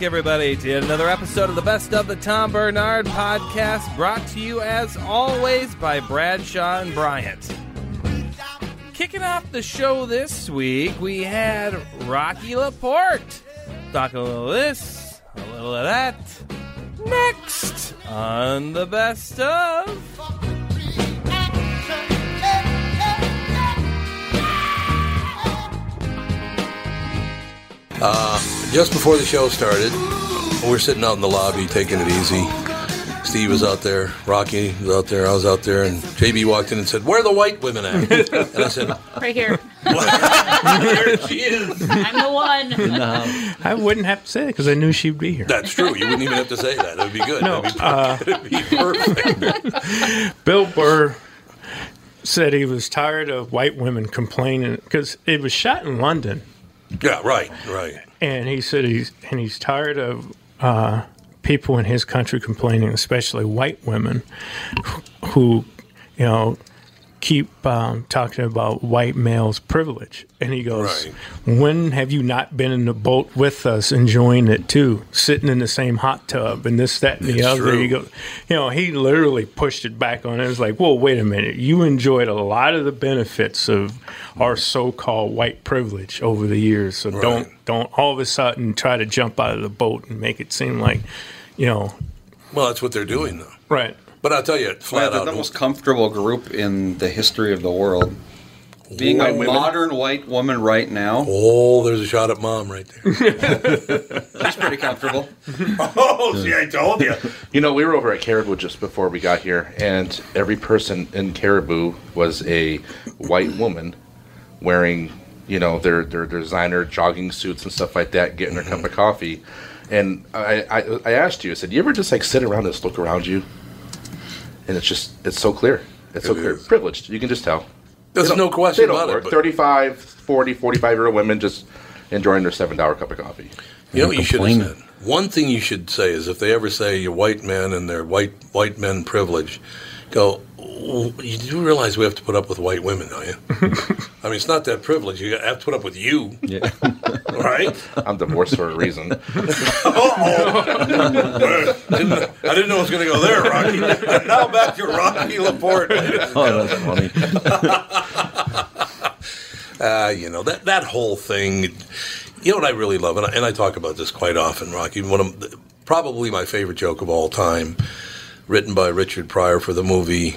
Back, everybody, to another episode of the Best of the Tom Barnard Podcast, brought to you as always by Bradshaw and Bryant. Kicking off the show this week, we had Rocky Laporte. Talking a little of this, a little of that. Next on the Best of. Uh, Just before the show started, we're sitting out in the lobby taking it easy. Steve was out there, Rocky was out there, I was out there, and JB walked in and said, Where are the white women at? And I said, Right here. There she is. I'm the one. Um, I wouldn't have to say it because I knew she'd be here. That's true. You wouldn't even have to say that. It would be good. No, That'd be, uh, it'd be perfect. Bill Burr said he was tired of white women complaining because it was shot in London, Yeah, right, right. and he said he's and he's tired of uh, people in his country complaining, especially white women, who you know keep um, talking about white males' privilege. And he goes, Right. "When have you not been in the boat with us, enjoying it too, sitting in the same hot tub and this, that, and the It's other?" true. He goes, "You know, he literally pushed it back on it. It was like, well, wait a minute, you enjoyed a lot of the benefits of our so-called white privilege over the years, so don't don't all of a sudden try to jump out of the boat and make it seem like, you know, Well, that's what they're doing, though. right." But I'll tell you, Yeah, flat they're out. the most comfortable group in the history of the world. Being White a women? modern white woman right now, Oh, there's a shot at mom right there. she's pretty comfortable. oh, see, I told you. You know, we were over at Caribou just before we got here, and every person in Caribou was a white woman wearing, you know, their their, their designer jogging suits and stuff like that, getting their cup of mm-hmm. coffee. And I, I I asked you, I said, you ever just like sit around and just look around you? And it's just it's so clear. It's so It clear. is. Privileged. You can just tell. There's They no question they don't about it. work. but- 35, 40, 45 year old women just enjoying their $7 cup of coffee. You know what you should have said? One thing you should say is if they ever say you're white men and their white white men privilege, go. "Oh, You do realize we have to put up with white women, don't you? I mean, it's not that privilege. You have to put up with you, Yeah. right? I'm divorced for a reason. didn't, I didn't know it was going to go there, Rocky. And now back to Rocky Laporte. Oh, that's funny. Uh, you know that that whole thing. You know what I really love, and I, and I talk about this quite often, Rocky. One of probably my favorite joke of all time, written by Richard Pryor for the movie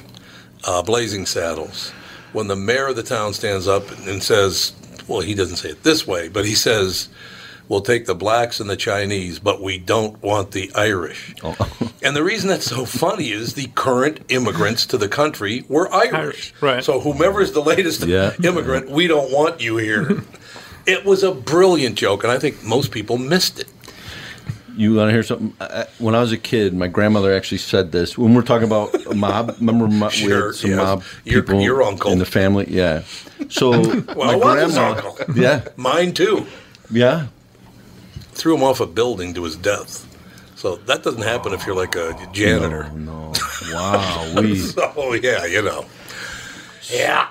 uh, Blazing Saddles. When the mayor of the town stands up and says, "Well, he doesn't say it this way, but he says." we'll take the blacks and the Chinese, but we don't want the Irish. Oh. And the reason that's so funny is the current immigrants to the country were Irish. Right. So whomever is the latest Yeah. immigrant, we don't want you here. it was a brilliant joke, and I think most people missed it. You want to hear something? I- When I was a kid, my grandmother actually said this. When we're talking about a mob, remember mo- we had some yes. mob people your uncle. in the family? Yeah. So Well, my grandma, uncle. yeah, Mine too. yeah. Threw him off a building to his death. So that doesn't happen if you're like a janitor. No, no. Wow, So yeah, you know. Yeah.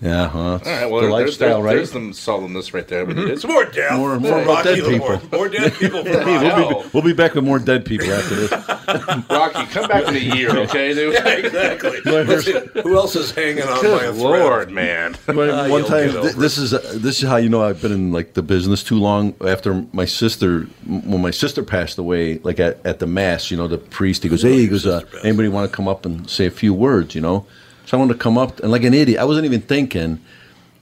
Yeah, huh? All right, well, the lifestyle, there's, right? there's some solemnness right there. We need It's more death. More- more about dead people. More, more dead people. For Hey, Rocky. we'll, be, we'll be back with more dead people after this. Rocky, come back in a year, okay. Yeah, exactly. Let's see, Who else is hanging on by a thread? lord, man. One Ah, one time, th- this is uh, this is how you know I've been in like the business too long. After my sister, when my sister passed away, like at, at the mass, you know, the priest he goes, "Hey, he goes, uh, anybody want to come up and say a few words?" You know, so I wanted to come up and like an idiot, I wasn't even thinking.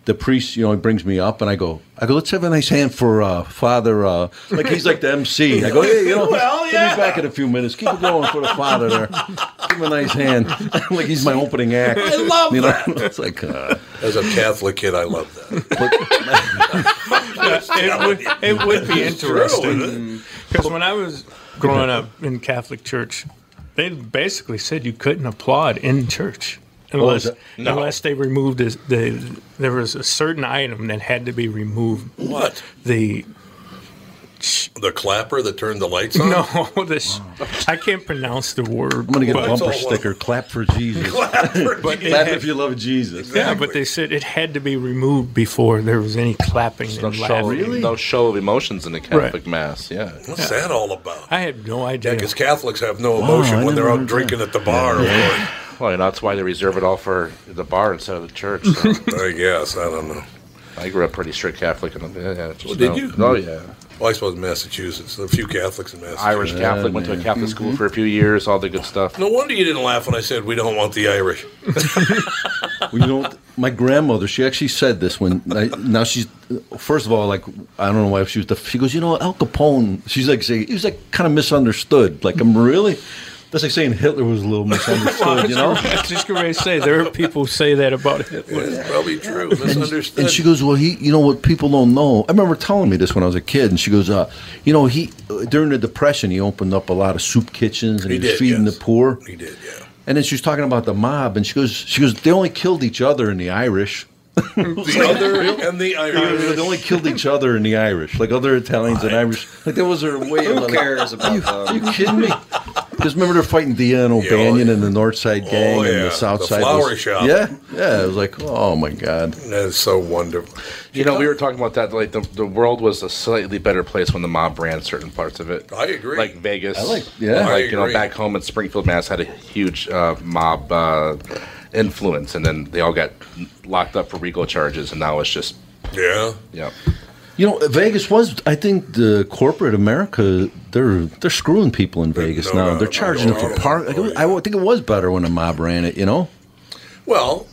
The priest, you know, he brings me up and I go, I go, let's have a nice hand for uh, Father. Uh, like he's like the MC. I go, hey, you know, Well, give yeah. me back in a few minutes. Keep it going for the Father there. Give him a nice hand. like he's my opening act. I love you know, that. it's like. Uh, As a Catholic kid, I love that. it, would, it would be interesting because when I was growing up in Catholic church, they basically said you couldn't applaud in church unless No. unless they removed the, the there was a certain item that had to be removed. What? The The clapper that turned the lights on? no, this I can't pronounce the word. I'm gonna get a bumper all- sticker. Clap for Jesus. Clapper. But it Clap had- if you love Jesus. Yeah, but they said it had to be removed before there was any clapping No and show, laughing. no show of emotions in the Catholic Mass. Yeah. What's that all about? I had no idea. because Catholics have no emotion I when they're out heard drinking at the bar. of Well, you know, that's why they reserve it all for the bar instead of the church. So. I guess. I don't know. I grew up pretty strict Catholic. And, yeah, yeah, just Well, did know- you? Oh, yeah. Well, I suppose in Massachusetts. There are a few Catholics in Massachusetts. Irish Catholic, went to a Catholic school mm-hmm. for a few years, all the good stuff. No wonder you didn't laugh when I said we don't want the Irish. Well, you know, my grandmother, she actually said this when I, now she's first of all like I don't know why she was. The, she goes, you know, Al Capone. She's like saying he was like kind of misunderstood. Like I'm really. That's like saying Hitler was a little misunderstood. you know. I was just going to say there are people who say that about Hitler. It's probably true. Misunderstood. And she goes, "Well, he, you know what people don't know." I remember telling me this when I was a kid, and she goes, uh, "You know, he during the depression, he opened up a lot of soup kitchens, and He he, was did, feeding yes. the poor." he did, yeah. And then she was talking about the mob, and she goes, "She goes, they only killed each other in the Irish." The other and the Irish. They Irish. only killed each other in the Irish, like other Italians and Irish. Like that was their way. of Who like, cares about Are you them? kidding me? Because remember they're fighting Dion O'Banion yeah. and the North Side Gang Oh, and the South The Side. flower was- shop. Yeah, yeah. It was like, oh my god. That is so wonderful. You know, we were talking about that. Like the, the world was a slightly better place when the mob ran certain parts of it. I agree. Like Vegas, I like- yeah. I like you know, back home in Springfield, Mass, had a huge uh, mob uh, influence, and then they all got locked up for RICO charges, and now it's just yeah. yeah. You know, Vegas was. I think the corporate America they're they're screwing people in Vegas no now. doubt. They're charging No them for doubt. park. Oh, yeah. I think it was better when the mob ran it. You know. Well,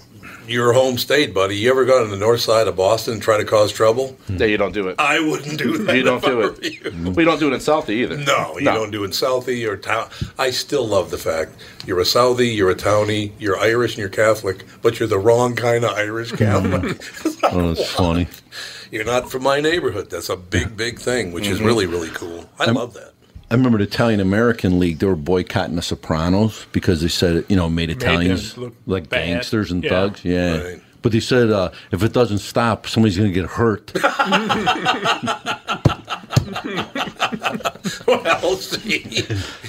your home state, buddy. You ever go to the north side of Boston and try to cause trouble? Hmm. Yeah, you don't do it. I wouldn't do that. You don't do it. you. We don't do it in Southie either. No, you don't do it in Southie or town. I still love the fact you're a Southie, you're a Townie, you're Irish and you're Catholic, but you're the wrong kind of Irish Catholic. Hmm. Oh, that's funny. you're not from my neighborhood. That's a big, big thing, which is Mhm. really, really cool. I I'm- love that. I remember the Italian American League. They were boycotting the Sopranos because they said you know, made Italians them look like bad. gangsters and Yeah. thugs. Yeah. Right. But they said uh, if it doesn't stop, somebody's going to get hurt. well, see.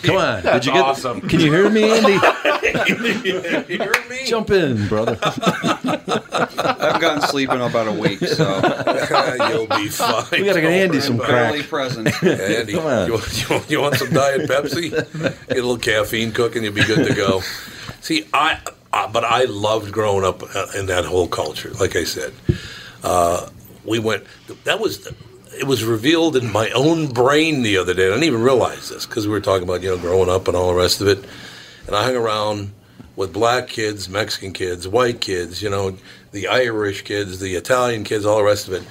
Come on, That's did you get? awesome. Can you hear me, Andy? you hear me? Jump in, brother. I've gotten sleep in about a week, so You'll be fine. We gotta get Andy some about crack. barely present. it. Andy, Come on. want, you, want, you want some Diet Pepsi? Get a little caffeine cooking, you'll be good to go. See, I, uh, but I loved growing up uh, in that whole culture. Like I said, uh, we went. That was. It was revealed in my own brain the other day. I didn't even realize this because we were talking about you know growing up and all the rest of it. And I hung around with black kids, Mexican kids, white kids, you know, the Irish kids, the Italian kids, all the rest of it.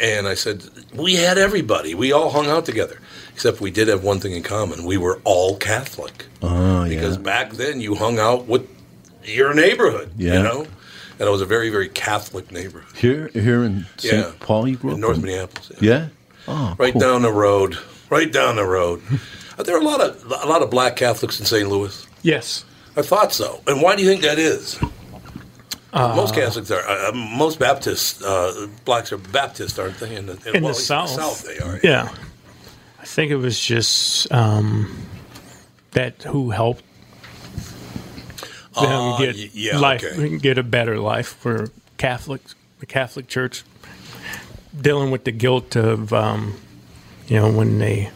And I said, we had everybody. We all hung out together. Except we did have one thing in common. We were all Catholic. Oh, because yeah. back then you hung out with your neighborhood, Yeah. you know? And it was a very, very Catholic neighborhood. Here, here in St. Yeah. Paul, you grew up In North in? Minneapolis. Yeah. Oh, Right cool. down the road. Right down the road. Are there a lot of a lot of black Catholics in St. Louis? Yes. I thought so. And why do you think that is? Uh, most Catholics are. Uh, most Baptists, uh, blacks are Baptist, aren't they? In the, in well, the at south. least South they are. Yeah, I think it was just um, that who helped them Ah, get yeah, life, okay. get a better life for Catholics, the Catholic Church, dealing with the guilt of um, you know when they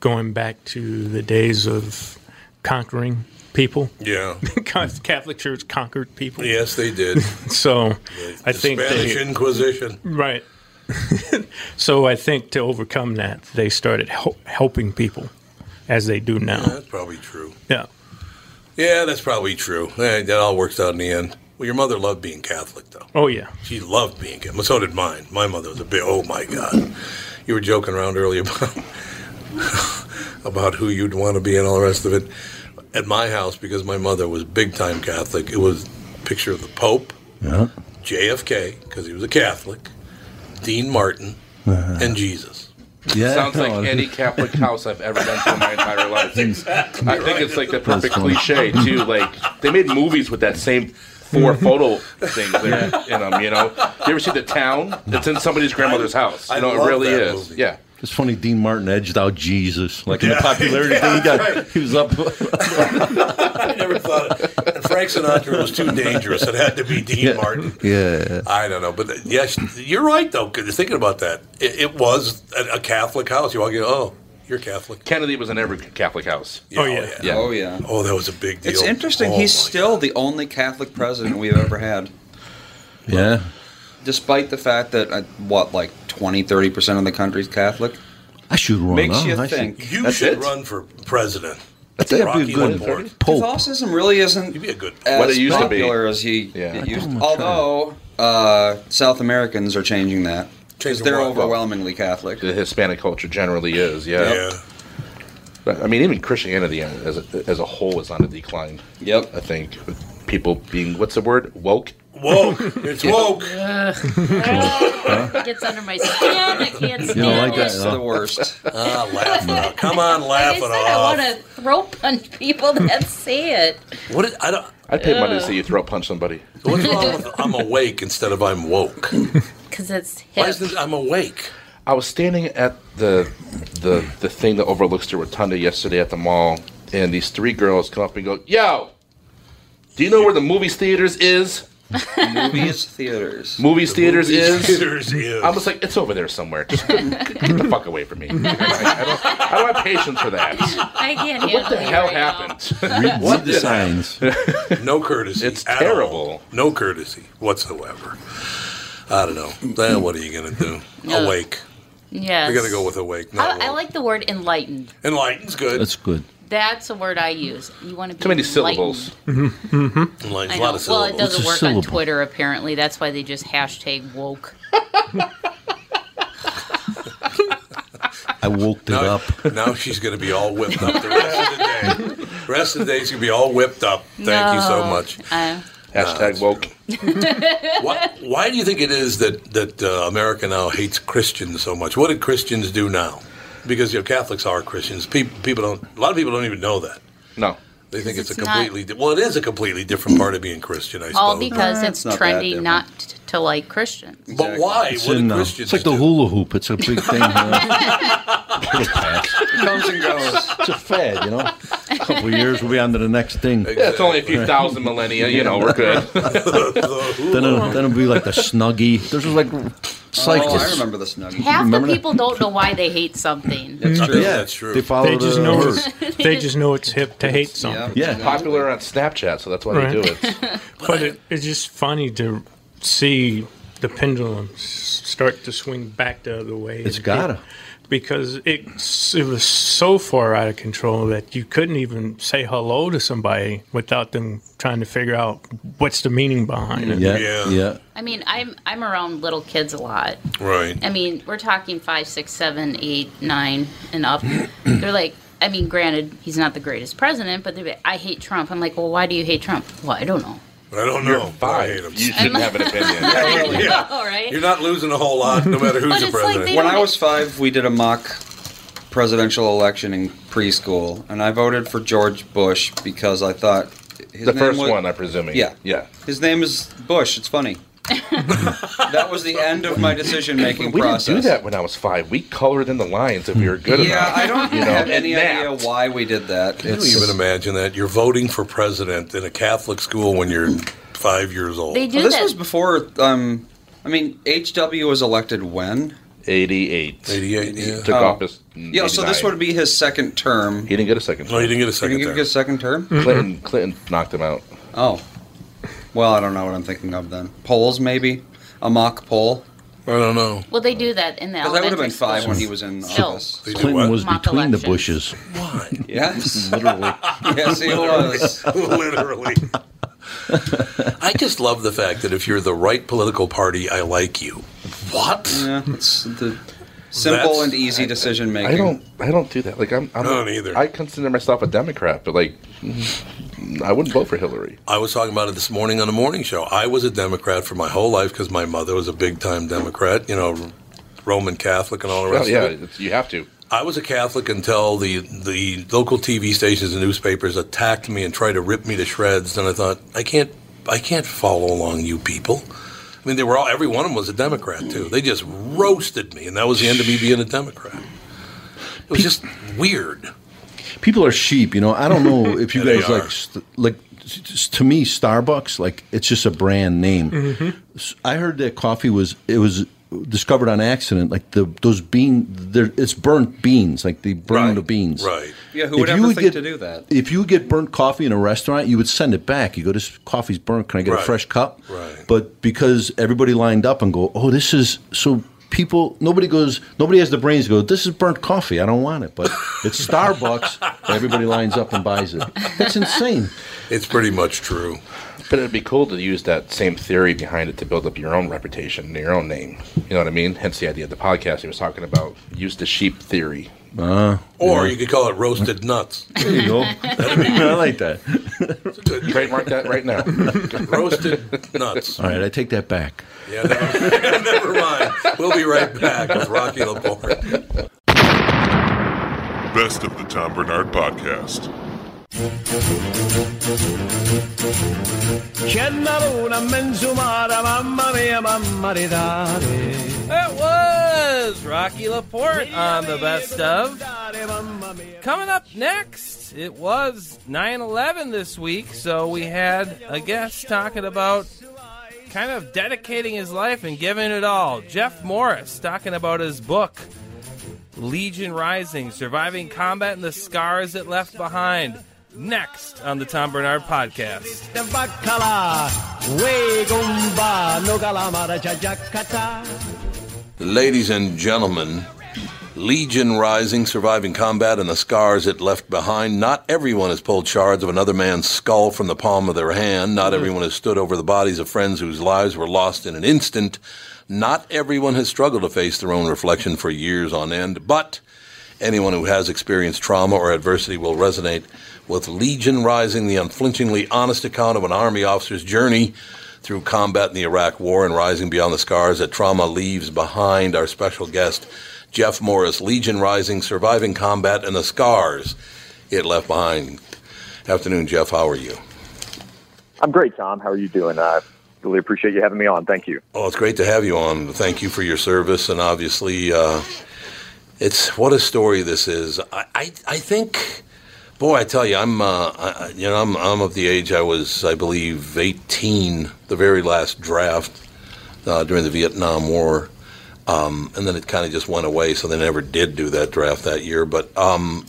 going back to the days of conquering people. Yeah. Catholic Church conquered people. Yes, they did. So I The think Spanish they, Inquisition. Right. so I think to overcome that, they started hel- helping people as they do now. Yeah, that's probably true. Yeah. Yeah, that's probably true. Eh, that all works out in the end. Well, your mother loved being Catholic, though. Oh yeah. She loved being Catholic. So did mine. My mother was a bit. Oh my God! You were joking around earlier about about who you'd want to be and all the rest of it. At my house, because my mother was big time Catholic, it was a picture of the Pope, Yeah. JFK, because he was a Catholic, Dean Martin, Uh-huh. and Jesus. Yeah. Sounds like no, any Catholic house I've ever been to in my entire life. exactly I think it's like the perfect cliche too. Like they made movies with that same four photo things there in them. You know, you ever see the town? It's in somebody's grandmother's house. I You know, it really is. movie. Yeah. It's funny. Dean Martin edged out Jesus, like in the popularity Yeah, thing. He got. right. He was up. I never thought it. And Frank Sinatra was too dangerous. It had to be Dean yeah. Martin. Yeah. I don't know, but yes, you're right though. 'cause thinking about that, it, it was a, a Catholic house. You walk in, oh, you're Catholic. Kennedy was in every Catholic house. Yeah, Oh, yeah. Yeah. Oh yeah. Oh, that was a big deal. It's interesting. Oh, He's my still the only Catholic president we've ever had, Yeah. despite the fact that uh, what, like 20, 30 percent of the country's Catholic. I should run. Makes huh? you I should- think. You That's should it? run for president. I think I'd be a good Lamport. pope. Catholicism really isn't You'd be a good. as What it used to be. popular as he Yeah. used. I'm Although uh, South Americans are changing that because they're overwhelmingly Catholic. The Hispanic culture generally is. Yeah. Yeah. But, I mean, even Christianity as a, as a whole is on a decline. Yep. I think people being what's the word woke. Woke. It's woke. It gets under my skin. I can't stand You don't like it. that, It's huh? the worst. Ah, laugh it off. Come on, Like laugh I it said, I want to throw punch people that say it. What is, I don't. I'd pay money to see you throw punch somebody. What's wrong with I'm awake instead of I'm woke? Because it's Why is this I'm awake? I was standing at the the the thing that overlooks the rotunda yesterday at the mall, and these three girls come up and go, "Yo, do you know where the movies theaters is? Movies, theaters. Movies theaters Movies is." theaters is. I was like, "It's over there somewhere. Just get, get the fuck away from me. I, I don't, I don't have patience for that. I can't handle What the hell right now. happened? Read, What the signs. No courtesy. It's at terrible. all. No courtesy whatsoever. I don't know. Then what are you going to do? No. Awake. Yes. We're going to go with awake. Not I, I like the word enlightened. Enlightened's good. That's good. That's a word I use. You want to be Too many enlightened. syllables. Enlightened's I a lot know. of Well, it doesn't What's a work on? Twitter apparently. That's why they just hashtag woke. I woke it now, up. now she's going to be all whipped up the rest of the day. The rest of the day she's going to be all whipped up. Thank you so much. Uh, Hashtag woke. Why, why do you think it is that that uh, America now hates Christians so much? What did Christians do now? Because you know, Catholics are Christians. People, people don't. A lot of people don't even know that. No. They think it's, it's a not- completely di- well. It is a completely different part of being Christian, I suppose. all because Eh, it's it's trendy different. not t- to like Christians. but why? It's, what in, did uh, Christians it's like the hula hoop. It's a big thing. Uh, it'll pass. It comes and goes. It's a fad, you know. A couple of years, we'll be on to the next thing. Yeah, it's only a few thousand millennia. You know, we're good. Then it'll, then it'll be like the snuggie. There's like, it's like oh, I remember the snuggie. Half Remember the that? people don't know why they hate something. That's I true. Yeah, that's true. They follow They just the know herd. it's, they just know it's hip to hate something. Yeah. Yeah. Popular on Snapchat, so that's why they do it. But it, it's just funny to see the pendulum start to swing back the other way. It's gotta. it- Because it, it was so far out of control that you couldn't even say hello to somebody without them trying to figure out what's the meaning behind it. Yeah, Yeah. yeah. I mean, I'm I'm around little kids a lot. Right. I mean, we're talking five, six, seven, eight, nine, and up. They're like, I mean, granted, he's not the greatest president, but they're like, I hate Trump. I'm like, well, why do you hate Trump? Well, I don't know. I don't You're know. five. I hate him. You shouldn't have an opinion. Yeah. All right. You're not losing a whole lot, no matter who's the it's like president. When I was five, we did a mock presidential election in preschool, and I voted for George Bush because I thought his The name first was- one, I presume. presuming. Yeah, Yeah. His name is Bush. It's funny. that was the end of my decision making We process. didn't do that when I was five. We colored in the lines if we were good Yeah, enough. I don't you know, have and any idea why we did that. Can you even imagine that? You're voting for president in a Catholic school when you're five years old. They do Well, this that. was before. Um, I mean, HW was elected when? 88. 88, yeah. Took Oh. office. in Yeah, so this would be his second term. He didn't get a second. No, he didn't get a second. He second didn't term. get a second term. Clinton, Clinton knocked him out. Oh, well, I don't know what I'm thinking of then. Polls, maybe a mock poll. I don't know. well, they do that in the Because I would have elementary been five when schools. he was in Still. office. They do Clinton what? was Mock between the elections. bushes. Why? Yes, Literally. yes, he was. Literally. I just love the fact that if you're the right political party, I like you. What? Yeah, it's the simple That's- and easy decision making. I don't. I don't do that. Like I'm. I'm I don't either. I consider myself a Democrat, but like, I wouldn't vote for Hillary. I was talking about it this morning on the morning show. I was a Democrat for my whole life because my mother was a big time Democrat, you know, Roman Catholic and all the Well, rest oh, yeah, of it. it's, you have to. I was a Catholic until the the local TV stations and newspapers attacked me and tried to rip me to shreds. And I thought, I can't, I can't follow along you people. I mean, they were all every one of them was a Democrat too. They just roasted me, and that was the end of me being a Democrat. It was just weird. People are sheep, you know. I don't know if you Yeah, guys like st- like s- to me Starbucks like it's just a brand name. Mm-hmm. S- I heard that coffee was it was discovered on accident like the those bean there it's burnt beans like they burn Right, the beans. right. Yeah, who If would you ever would think get- to do that? If you get burnt coffee in a restaurant, you would send it back. You go, "This coffee's burnt. Can I get Right, a fresh cup?" right. But because everybody lined up and go, "Oh, this is so." People, nobody goes. Nobody has the brains to go. This is burnt coffee. I don't want it. But it's Starbucks. everybody lines up and buys it. That's insane. It's pretty much true. But it'd be cool to use that same theory behind it to build up your own reputation, your own name. You know what I mean? Hence the idea of the podcast he was talking about. Use the sheep theory. Uh, Or yeah. you could call it roasted nuts. there you go. I like that. Trademark that right now. roasted nuts. All right, I take that back. Yeah, never, never mind. We'll be right back with Rocky Laporte. Best of the Tom Barnard Podcast. That was Rocky Laporte on the best of. Coming up next, it was 9 11 this week, so we had a guest talking about kind of dedicating his life and giving it all. Jeff Morris talking about his book, Legion Rising Surviving Combat and the Scars It Left Behind. Next on the Tom Barnard Podcast. Ladies and gentlemen, Legion Rising, surviving combat and the scars it left behind. Not everyone has pulled shards of another man's skull from the palm of their hand. Not mm-hmm. everyone has stood over the bodies of friends whose lives were lost in an instant. Not everyone has struggled to face their own reflection for years on end. But anyone who has experienced trauma or adversity will resonate with Legion Rising, the unflinchingly honest account of an Army officer's journey through combat in the Iraq War and rising beyond the scars that trauma leaves behind. Our special guest, Jeff Morris, Legion Rising, Surviving Combat and the Scars It Left Behind. Afternoon, Jeff. How are you? I'm great, Tom. How are you doing? I really appreciate you having me on. Thank you. Oh, it's great to have you on. Thank you for your service, and obviously, uh, it's what a story this is. I, I, I think, boy, I tell you, I'm, uh, I, you know, I'm, I'm of the age I was, I believe, 18, the very last draft uh, during the Vietnam War, um, and then it kind of just went away. So they never did do that draft that year. But um,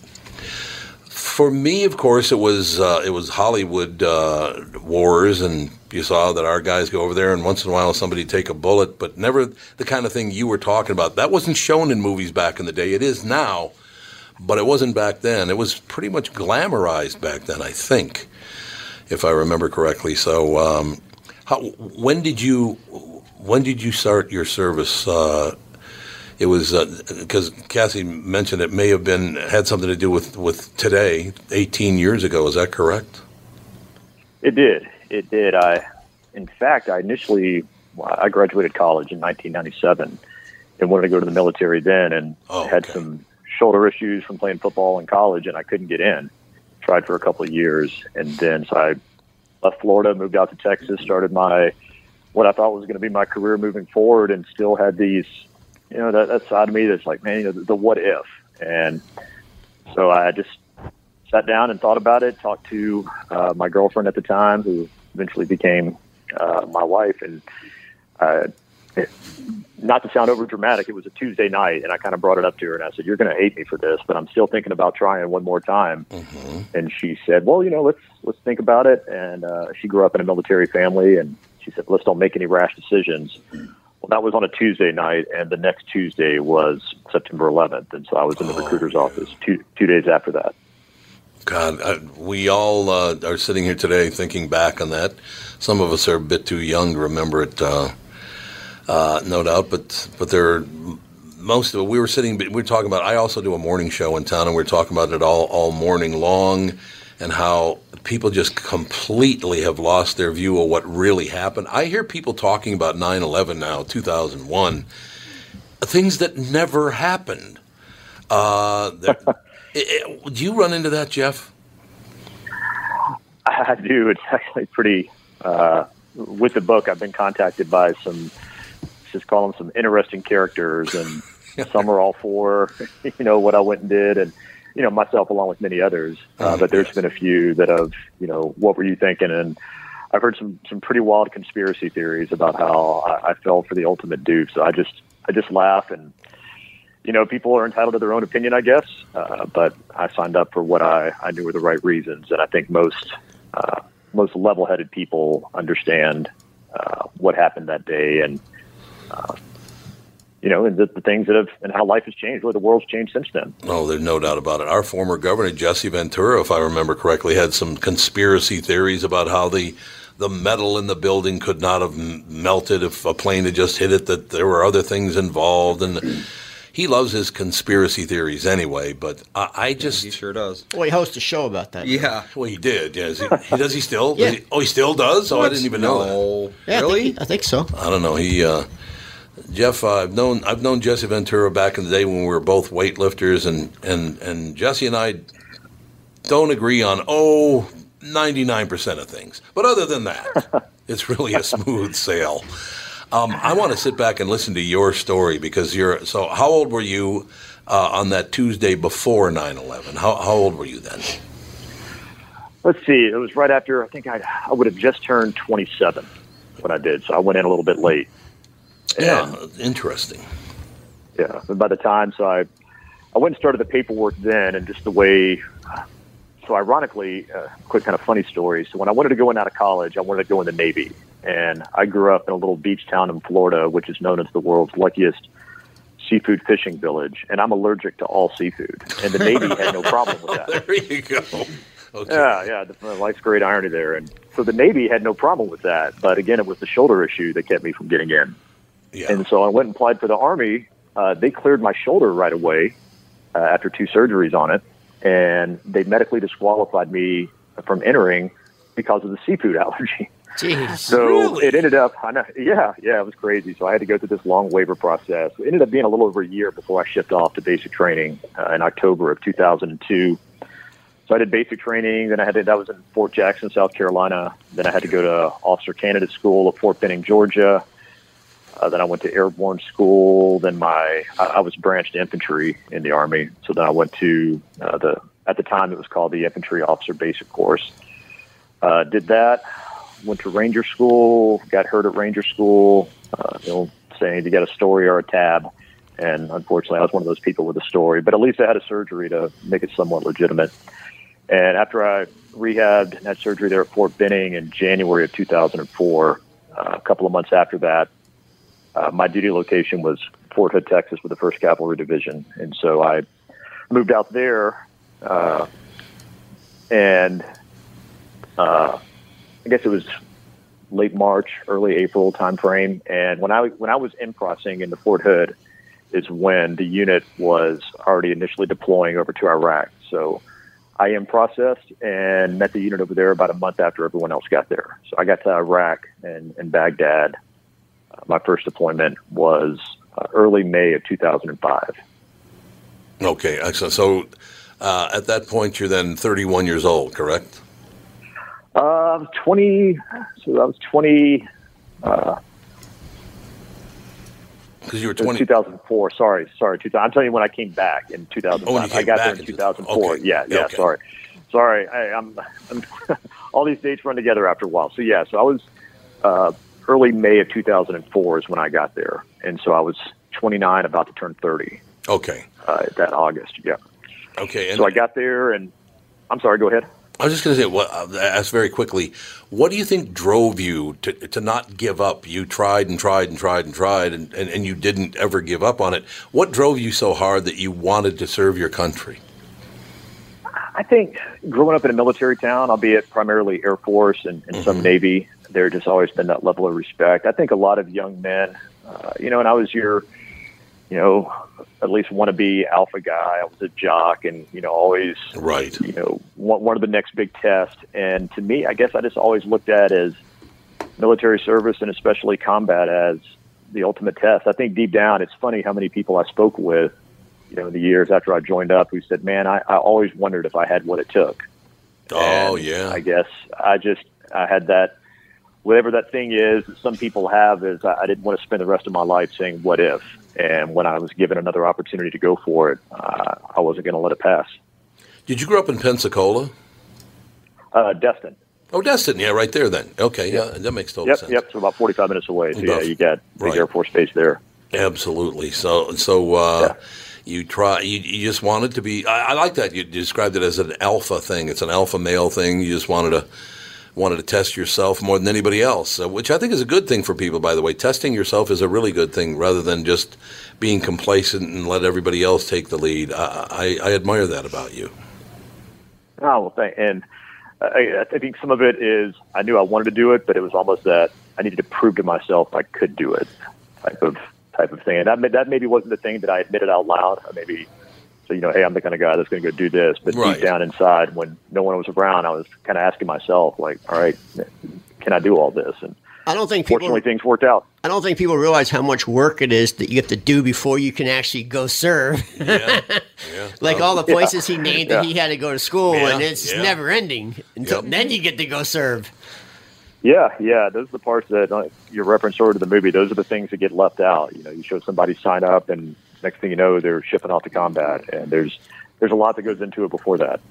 for me, of course, it was uh, it was Hollywood uh, wars, and you saw that our guys go over there, and once in a while somebody take a bullet, but never the kind of thing you were talking about. That wasn't shown in movies back in the day. It is now, but it wasn't back then. It was pretty much glamorized back then, I think, if I remember correctly. So, um, how, when did you? when did you start your service? Uh, it was because Cassie mentioned it may have been had something to do with with today, 18 years ago. Is that correct? It did. It did. I, in fact, I initially I graduated college in 1997 and wanted to go to the military then, and Oh, had some shoulder issues from playing football in college, and I couldn't get in. Tried for a couple of years, and then so I left Florida, moved out to Texas, started my what I thought was going to be my career moving forward, and still had these, you know, that, that side of me that's like, man, you know, the, the what if, and so I just sat down and thought about it. Talked to uh, my girlfriend at the time, who eventually became uh, my wife, and uh, it, not to sound over dramatic, it was a Tuesday night, and I kind of brought it up to her, and I said, "You're going to hate me for this, but I'm still thinking about trying one more time." And she said, "Well, you know, let's let's think about it." And uh, she grew up in a military family, and she said, "Let's don't make any rash decisions." Well, that was on a Tuesday night, and the next Tuesday was September 11th, and so I was in the recruiter's office two two days after that. God, I, we all uh, are sitting here today thinking back on that. Some of us are a bit too young to remember it, uh, uh, no doubt. But but there, most of it. We were sitting. We were talking about. I also do a morning show in town, and we are talking about it all all morning long, and how people just completely have lost their view of what really happened. I hear people talking about 9/11 now, 2001, things that never happened. Uh, that, i- i- do you run into that, Jeff? I do. It's actually pretty. Uh, with the book, I've been contacted by some, just call them some interesting characters, and some are all for, you know, what I went and did, and you know, myself along with many others. Uh, but there's been a few that have, you know, what were you thinking? And I've heard some some pretty wild conspiracy theories about how I, I fell for the ultimate dupe. So I just I just laugh and. You know, people are entitled to their own opinion, I guess. Uh, but I signed up for what I, I knew were the right reasons, and I think most uh, most level-headed people understand uh, what happened that day, and uh, you know, and the, the things that have and how life has changed. Really, the world's changed since then. Oh, there's no doubt about it. Our former governor, Jesse Ventura, if I remember correctly, had some conspiracy theories about how the the metal in the building could not have m- melted if a plane had just hit it. That there were other things involved, and he loves his conspiracy theories anyway. But I, I just he sure does. Well, he hosts a show about that. Yeah. Well, he did. Yeah, Is he, he does. He still? Yeah. Does he- oh, he still does. Oh, I didn't even know that. Yeah, I think, I think so. I don't know. He, uh, Jeff, uh, I've known I've known Jesse Ventura back in the day when we were both weightlifters, and and and Jesse and I don't agree on oh 99 percent of things, but other than that, it's really a smooth sail. Um, I want to sit back and listen to your story because you're so. How old were you uh, on that Tuesday before 9/11? How how old were you then? Let's see. It was right after I think I I would have just turned 27 when I did, so I went in a little bit late. Yeah, interesting. Yeah, but by the time, so I, I went and started the paperwork then, and just the way. So ironically, uh, quick kind of funny story. So when I wanted to go in out of college, I wanted to go in the Navy, and I grew up in a little beach town in Florida, which is known as the world's luckiest seafood fishing village, and I'm allergic to all seafood, and the Navy had no problem with that. there you go. Okay. Yeah, yeah. The, life's great irony there, and so the Navy had no problem with that. But again, it was the shoulder issue that kept me from getting in. Yeah. And so I went and applied for the Army. Uh, they cleared my shoulder right away uh, after two surgeries on it, and they medically disqualified me from entering because of the seafood allergy. Jeez. So it ended up, I know, yeah, yeah, it was crazy. So I had to go through this long waiver process. It ended up being a little over a year before I shipped off to basic training uh, in October of 2002. So I did basic training. Then I had to, that was in Fort Jackson, South Carolina. Then I had to go to Officer Candidate School at Fort Benning, Georgia. Uh, then I went to airborne school. Then my I, I was branched infantry in the army. So then I went to uh, the at the time it was called the infantry officer basic course. Uh, did that. Went to ranger school. Got hurt at ranger school. Uh, know, saying you got a story or a tab. And unfortunately, I was one of those people with a story. But at least I had a surgery to make it somewhat legitimate. And after I rehabbed and had surgery there at Fort Benning in January of 2004, uh, a couple of months after that, uh, my duty location was Fort Hood, Texas, with the First Cavalry Division, and so I moved out there, uh, and uh, I guess it was late March, early April timeframe. And when I when I was in crossing in the Fort Hood, is when the unit was already initially deploying over to Iraq. So I am processed and met the unit over there about a month after everyone else got there. So I got to Iraq and, and Baghdad. My first deployment was uh, early May of 2005. Okay, excellent. So uh, at that point, you're then 31 years old, correct? Uh, 20, so I was 20, uh, because you were It was 2004. Sorry, sorry. 2000, I'm telling you when I came back in 2005. Oh, I got there in in 2004. okay. Yeah, yeah. Okay. Sorry, sorry. I, I'm, I'm all these dates run together after a while. So yeah, so I was uh, early May of 2004 is when I got there, and so I was 29, about to turn 30 Okay. uh, that August. Yeah. Okay. And so I got there, and I'm sorry. Go ahead. I was just going to say, what, uh, ask very quickly, what do you think drove you to, to not give up? You tried and tried and tried and tried, and, and, and you didn't ever give up on it. What drove you so hard that you wanted to serve your country? I think growing up in a military town, albeit primarily Air Force and, and some Navy, there just always been that level of respect. I think a lot of young men, uh, you know, and I was your, you know, at least want to be alpha guy. I was a jock and, you know, always, right. you know, one, one of the next big tests. And to me, I guess I just always looked at as military service and especially combat as the ultimate test. I think deep down, it's funny how many people I spoke with, you know, in the years after I joined up who said, man, I, I always wondered if I had what it took. Oh, And yeah. I guess I just I had that whatever that thing is that some people have is I, I didn't want to spend the rest of my life saying what if. And when I was given another opportunity to go for it, uh, I wasn't going to let it pass. Did you grow up in Pensacola? Uh, Destin. Oh, Destin. Yeah, right there then. Okay, yeah, that makes total Yep, sense. yep. So about 45 minutes away. So yeah, you got big right. Air Force Base there. Absolutely. So, so uh, you try. You, you just wanted to be. I, I like that. You described it as an alpha thing. It's an alpha male thing. You just wanted to wanted to test yourself more than anybody else, uh, which I think is a good thing for people. By the way, testing yourself is a really good thing, rather than just being complacent and let everybody else take the lead. I, I, I admire that about you. Oh well, thank, and I, I think some of it is I knew I wanted to do it, but it was almost that I needed to prove to myself I could do it, type of type of thing. And that that maybe wasn't the thing that I admitted out loud. Maybe so you know, hey, I'm the kind of guy that's going to go do this. But Right. deep down inside, when no one was around, I was kind of asking myself, like, all right, can I do all this? And I don't think people. fortunately, things worked out. I don't think people realize how much work it is that you have to do before you can actually go serve. like all the Yeah. places he named that he had to go to school, Yeah, and it's yeah. never ending until Yep. then you get to go serve. Yeah, yeah, those are the parts that uh, you referenced earlier to the movie. Those are the things that get left out. You know, you show somebody sign up, and next thing you know, they're shipping off to combat, and there's there's a lot that goes into it before that.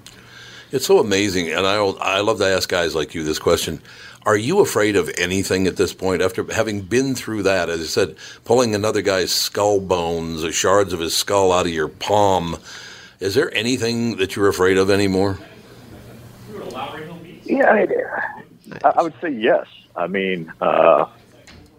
It's so amazing, and I I love to ask guys like you this question: Are you afraid of anything at this point? After having been through that, as I said, pulling another guy's skull bones, or shards of his skull out of your palm, is there anything that you're afraid of anymore? Yeah, I, I I would say yes. I mean, uh,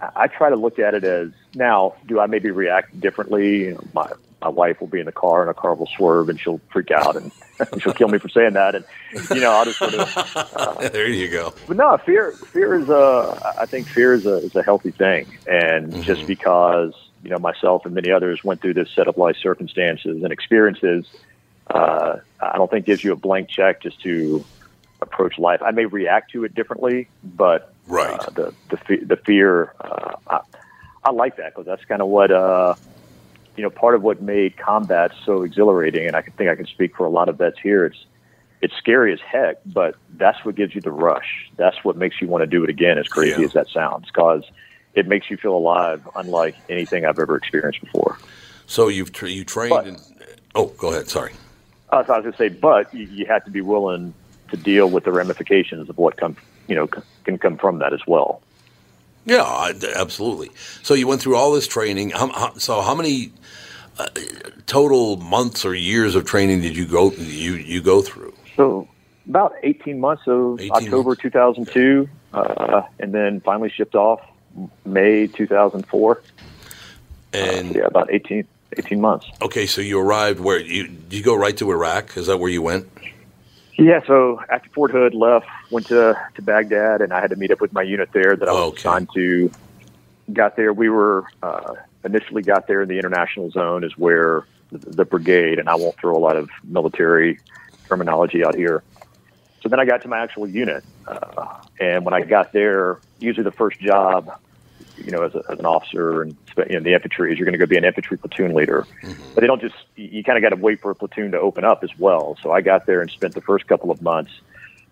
I- try to look at it as now. Do I maybe react differently? You know, my my wife will be in the car, and a car will swerve, and she'll freak out, and she'll kill me for saying that. And you know, I'll just sort of there you go. But no, fear fear is a I think fear is a is a healthy thing, and just because you know myself and many others went through this set of life circumstances and experiences, uh, I don't think gives you a blank check just to approach life. I may react to it differently, but right. uh, the the fe- the fear uh, I, I like that because that's kind of what uh, you know part of what made combat so exhilarating, and I can think I can speak for a lot of vets here. It's it's scary as heck, but that's what gives you the rush. That's what makes you want to do it again, as crazy as that sounds, because it makes you feel alive, unlike anything I've ever experienced before. So you've tra- you trained. in, oh, go ahead. Sorry. Uh, I was going to say, but you, you have to be willing to deal with the ramifications of what come, you know, c- can come from that as well. Yeah, absolutely. So you went through all this training. So how many uh, total months or years of training did you go you you go through? So about 18 months of 18 October 2002, uh, and then finally shipped off May 2004. And yeah, about 18, 18 months. Okay, so you arrived where you did you go right to Iraq? Is that where you went? Yeah, so after Fort Hood left, went to, to Baghdad, and I had to meet up with my unit there that I was assigned to. Got there, we were uh, initially got there in the international zone, is where the, the brigade, and I won't throw a lot of military terminology out here. So then I got to my actual unit, uh, and when I got there, usually the first job, you know, as, a, as an officer and you know, the infantry is you're going to go be an infantry platoon leader. But they don't just you, you kind of got to wait for a platoon to open up as well. So I got there and spent the first couple of months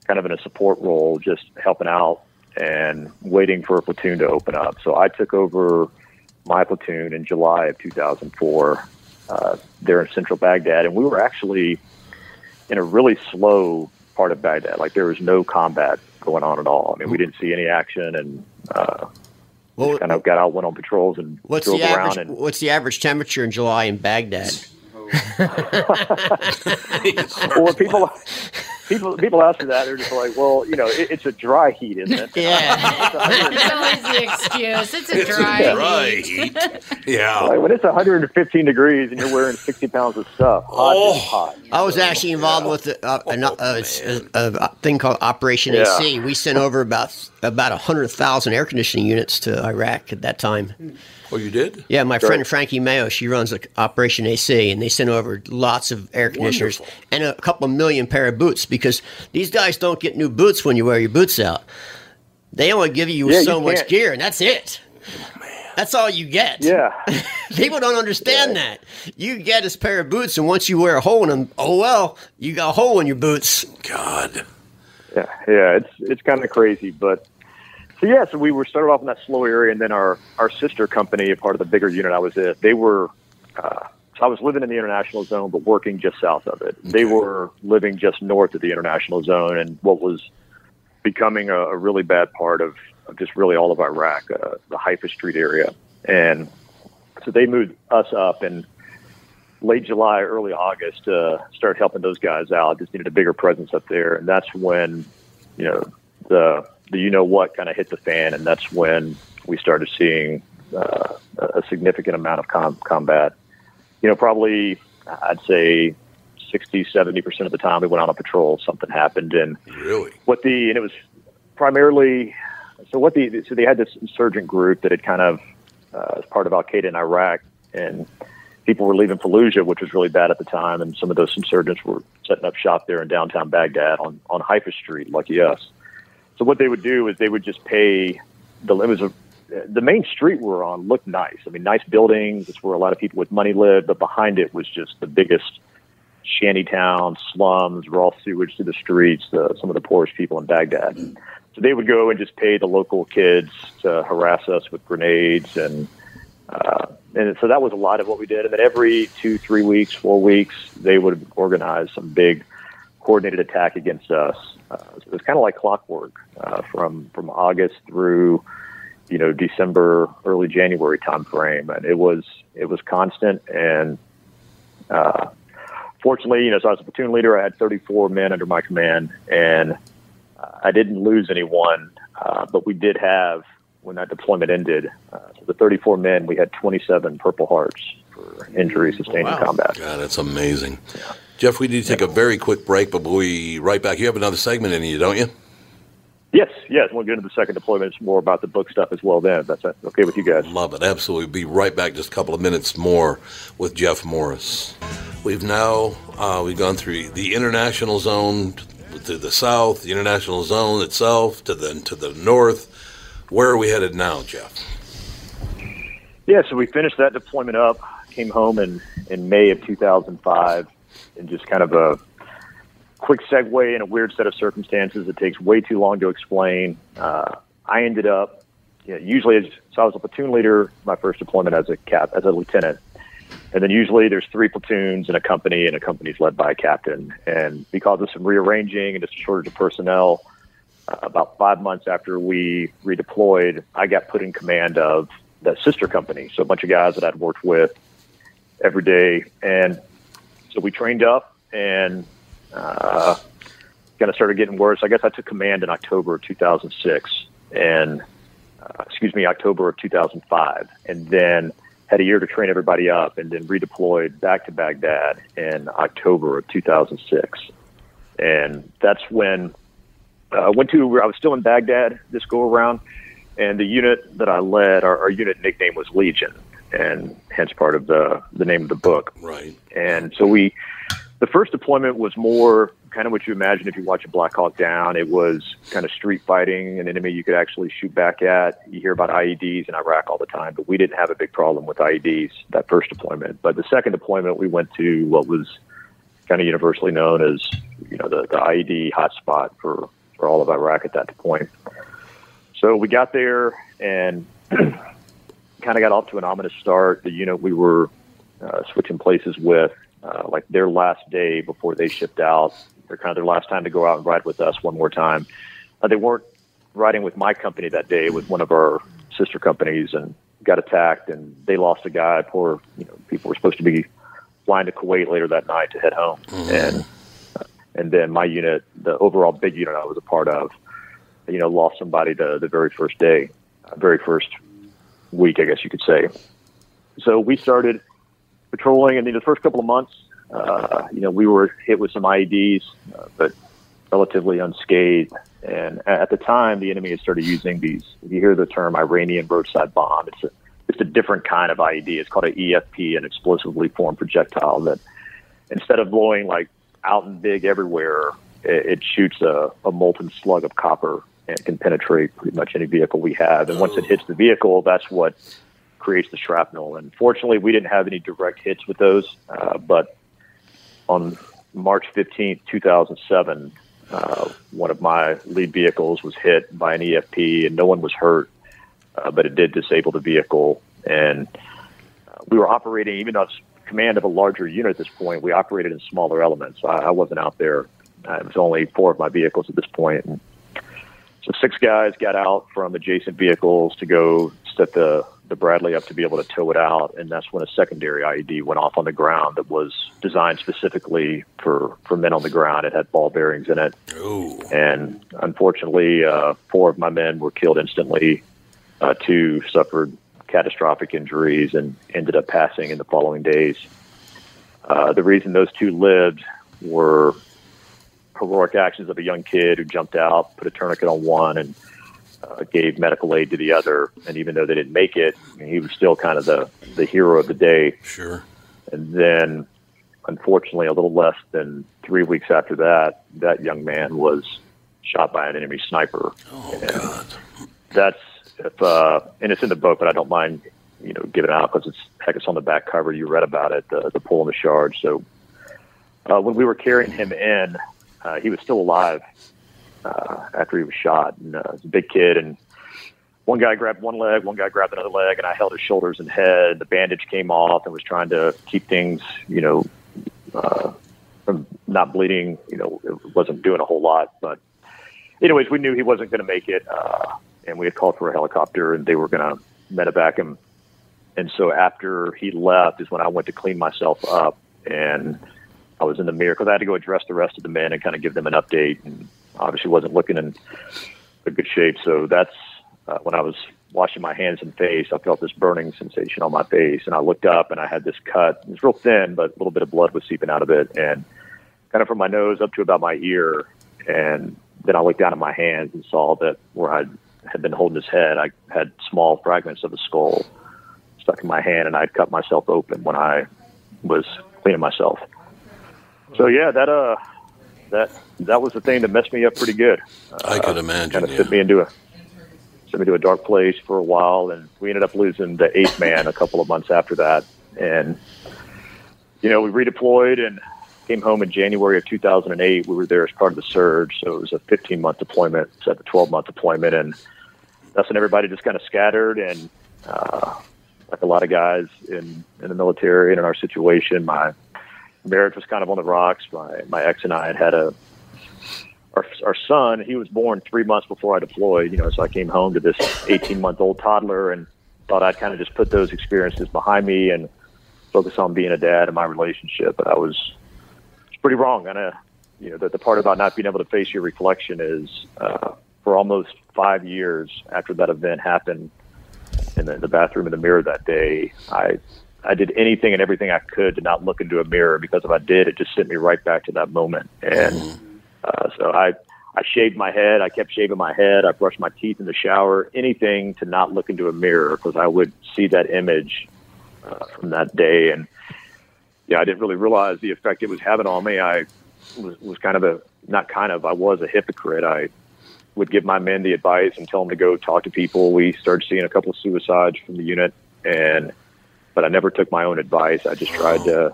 kind of in a support role, just helping out and waiting for a platoon to open up. So I took over my platoon in July of 2004 uh, there in central Baghdad, and we were actually in a really slow part of Baghdad. Like there was no combat going on at all. I mean, we didn't see any action, and uh, just kind of got out, went on patrols, and What's drove the around. average? And What's the average temperature in July in Baghdad? well, people people people ask me that they're just like, well, you know, it, it's a dry heat, isn't it? Yeah, It's always the excuse. It's a It's a dry, dry heat. Yeah. Like when it's 115 degrees and you're wearing 60 pounds of stuff, hot Oh. is hot. I was actually involved with a, uh, an- uh, a, a, a thing called Operation Yeah. AC. We sent over about about hundred thousand air conditioning units to Iraq at that time. Oh, you did? Yeah, my friend Frankie Mayo, she runs a Operation AC, and they sent over lots of air conditioners and a couple million pair of boots because these guys don't get new boots when you wear your boots out. They only give you Yeah, so you much gear, and that's it. Oh, that's all you get. Yeah. People don't understand that. You get this pair of boots, and once you wear a hole in them, oh well, you got a hole in your boots. God. Yeah, yeah, it's it's kind of crazy, but so yeah, so we were started off in that slow area, and then our our sister company, a part of the bigger unit I was in, they were. Uh, so I was living in the international zone, but working just south of it. They were living just north of the international zone, and what was becoming a, a really bad part of, of just really all of Iraq, uh, the Haifa Street area, and so they moved us up and late July, early August, uh, started helping those guys out. Just needed a bigger presence up there, and that's when, you know, the the you know what kind of hit the fan, and that's when we started seeing uh, a significant amount of com- combat. You know, probably I'd say 60, 70 percent of the time we went on a patrol, something happened, and really what the and it was primarily so what the so they had this insurgent group that had kind of uh, as part of Al Qaeda in Iraq, and people were leaving Fallujah, which was really bad at the time, and some of those insurgents were setting up shop there in downtown Baghdad on on Haifa Street. Lucky us. So what they would do is they would just pay the it was a the main street we were on looked nice. I mean, nice buildings. It's where a lot of people with money lived, but behind it was just the biggest shanty town, slums, raw sewage through the streets, the, some of the poorest people in Baghdad. So they would go and just pay the local kids to harass us with grenades, and uh, and so that was a lot of what we did. And then every two, three weeks, four weeks, they would organize some big coordinated attack against us. Uh, so it was kind of like clockwork uh, from from August through you know December, early January time frame, and it was it was constant. And uh, fortunately, you know, so I was a platoon leader. I had 34 men under my command, and uh, I didn't lose anyone, uh, but we did have when that deployment ended. Uh, so the 34 men, we had 27 Purple Hearts for injuries sustained in combat. God, that's amazing. Jeff, we need to take a very quick break, but we'll be right back. You have another segment in you, don't you? Yes, yes. We'll get into the second deployment. It's more about the book stuff as well. Then that's okay with you guys. Love it. Absolutely. We'll be right back. Just a couple of minutes more with Jeff Morris. We've now uh, we've gone through the international zone to the south, the international zone itself to the to the north. Where are we headed now, Jeff? Yeah, so we finished that deployment up, came home in, in May of 2005, and just kind of a quick segue in a weird set of circumstances. It takes way too long to explain. Uh, I ended up, you know, usually, as, so I was a platoon leader my first deployment as a cap, as a lieutenant. And then usually there's three platoons in a company, and a company's led by a captain. And because of some rearranging and just a shortage of personnel, uh, about five months after we redeployed, I got put in command of that sister company. So a bunch of guys that I'd worked with every day, and so we trained up and uh, kind of started getting worse. I guess I took command in October of 2006, and uh, excuse me, October of 2005, and then had a year to train everybody up, and then redeployed back to Baghdad in October of 2006. and that's when uh, I went to. I was still in Baghdad this go around, and the unit that I led, our, our unit nickname was Legion, and hence part of the the name of the book. Right. And so we, the first deployment was more kind of what you imagine if you watch a Black Hawk Down. It was kind of street fighting, an enemy you could actually shoot back at. You hear about IEDs in Iraq all the time, but we didn't have a big problem with IEDs that first deployment. But the second deployment, we went to what was kind of universally known as, you know, the, the IED hotspot for, for all of Iraq at that point. So we got there and kind of got off to an ominous start. The unit we were uh, switching places with, uh, like their last day before they shipped out, they're kind of their last time to go out and ride with us one more time. Uh, they weren't riding with my company that day, with one of our sister companies, and got attacked, and they lost a guy. Poor, you know, people were supposed to be flying to Kuwait later that night to head home, and uh, and then my unit, the overall big unit I was a part of, you know, lost somebody the the very first day, uh, very first week, I guess you could say. So we started patrolling, and in the first couple of months, uh, you know, we were hit with some IEDs, uh, but relatively unscathed. And at the time, the enemy had started using these. If you hear the term Iranian roadside bomb, it's a it's a different kind of IED. It's called an EFP, an explosively formed projectile that instead of blowing like out and big everywhere, it, it shoots a, a molten slug of copper and can penetrate pretty much any vehicle we have. And once it hits the vehicle, that's what creates the shrapnel. And fortunately, we didn't have any direct hits with those. Uh, but on March 15th, 2007, uh, one of my lead vehicles was hit by an EFP, and no one was hurt, uh, but it did disable the vehicle. And uh, we were operating, even though it's command of a larger unit at this point, we operated in smaller elements. I, I wasn't out there. Uh, it was only four of my vehicles at this point. And so six guys got out from adjacent vehicles to go set the the Bradley up to be able to tow it out, and that's when a secondary IED went off on the ground that was designed specifically for for men on the ground. It had ball bearings in it, Ooh. and unfortunately, uh, four of my men were killed instantly. Uh, two suffered catastrophic injuries and ended up passing in the following days. Uh, the reason those two lived were heroic actions of a young kid who jumped out, put a tourniquet on one, and uh, gave medical aid to the other. And even though they didn't make it, I mean, he was still kind of the the hero of the day. Sure. And then, unfortunately, a little less than three weeks after that, that young man was shot by an enemy sniper. Oh and God. That's if uh, and it's in the book, but I don't mind you know giving it out because it's heck, it's on the back cover. You read about it, the the pull and the charge. So uh, when we were carrying him in, uh, he was still alive uh, after he was shot. And uh, he's a big kid, and one guy grabbed one leg, one guy grabbed another leg, and I held his shoulders and head. The bandage came off, and was trying to keep things, you know, uh, from not bleeding. You know, it wasn't doing a whole lot, but anyways, we knew he wasn't going to make it, uh, and we had called for a helicopter, and they were going to medevac him. And so after he left is when I went to clean myself up, and I was in the mirror because I had to go address the rest of the men and kind of give them an update, and obviously wasn't looking in a good shape. So that's uh, when I was washing my hands and face. I felt this burning sensation on my face, and I looked up and I had this cut. It was real thin, but a little bit of blood was seeping out of it, and kind of from my nose up to about my ear. And then I looked down at my hands and saw that where I had been holding his head, I had small fragments of a skull stuck in my hand, and I'd cut myself open when I was cleaning myself. So yeah, that uh, that that was the thing that messed me up pretty good. I could imagine. Kind of yeah. sent me into a sent me to a dark place for a while, and we ended up losing the eighth man a couple of months after that. And you know, we redeployed and came home in January of 2008. We were there as part of the surge, so it was a 15 month deployment, instead of a 12 month deployment, and that's when everybody just kind of scattered and. Uh, like a lot of guys in, in the military and in our situation, my marriage was kind of on the rocks. My my ex and I had had a our our son. He was born three months before I deployed. You know, so I came home to this 18 month old toddler and thought I'd kind of just put those experiences behind me and focus on being a dad and my relationship. But I was pretty wrong. And uh, you know, the, the part about not being able to face your reflection is uh, for almost five years after that event happened in the, the bathroom in the mirror that day, I I did anything and everything I could to not look into a mirror because if I did, it just sent me right back to that moment. And Uh, so I I shaved my head. I kept shaving my head. I brushed my teeth in the shower. Anything to not look into a mirror because I would see that image uh, from that day, and yeah, I didn't really realize the effect it was having on me. I was was kind of a not kind of I was a hypocrite. I would give my men the advice and tell them to go talk to people. We started seeing a couple of suicides from the unit, and but I never took my own advice. I just tried to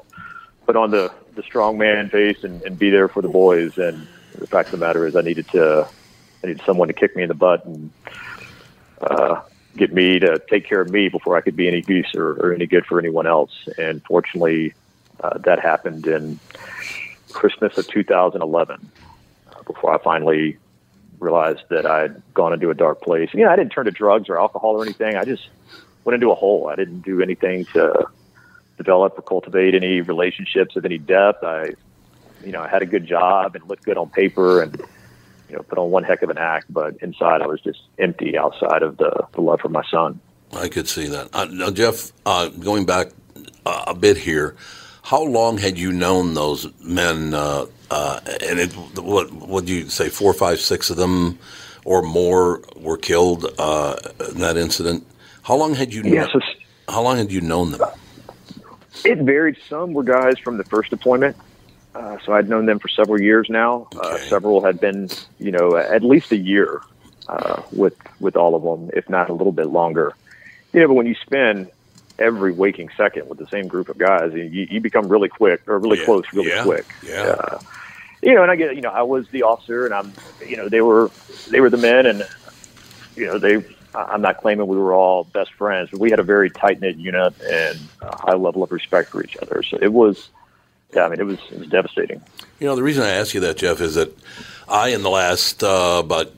put on the the strong man face and, and be there for the boys. And the fact of the matter is, I needed to I needed someone to kick me in the butt and uh, get me to take care of me before I could be any use or, or any good for anyone else. And fortunately, uh, that happened in Christmas of 2011 uh, before I finally realized that I'd gone into a dark place. You know, I didn't turn to drugs or alcohol or anything. I just went into a hole. I didn't do anything to develop or cultivate any relationships of any depth. I, you know, I had a good job and looked good on paper and, you know, put on one heck of an act, but inside I was just empty outside of the, the love for my son. I could see that. Uh, now, Jeff, uh, going back uh, a bit here, how long had you known those men? Uh, uh, and it, what would you say? Four, five, six of them, or more, were killed in that incident. How long had you? Yeah, kno- how long had you known them? It varied. Some were guys from the first deployment. Uh, so I'd known them for several years now. Uh, several had been, you know, at least a year uh, with with all of them, if not a little bit longer. You know, but when you spend every waking second with the same group of guys, you, you become really quick or really close really Yeah. quick. Yeah. Uh, you know, and I get, you know, I was the officer, and I'm, you know, they were they were the men, and you know, they. I'm not claiming we were all best friends, but we had a very tight knit unit and a high level of respect for each other. So it was, yeah, I mean, it was it was devastating. You know, the reason I ask you that, Jeff, is that I, in the last uh, about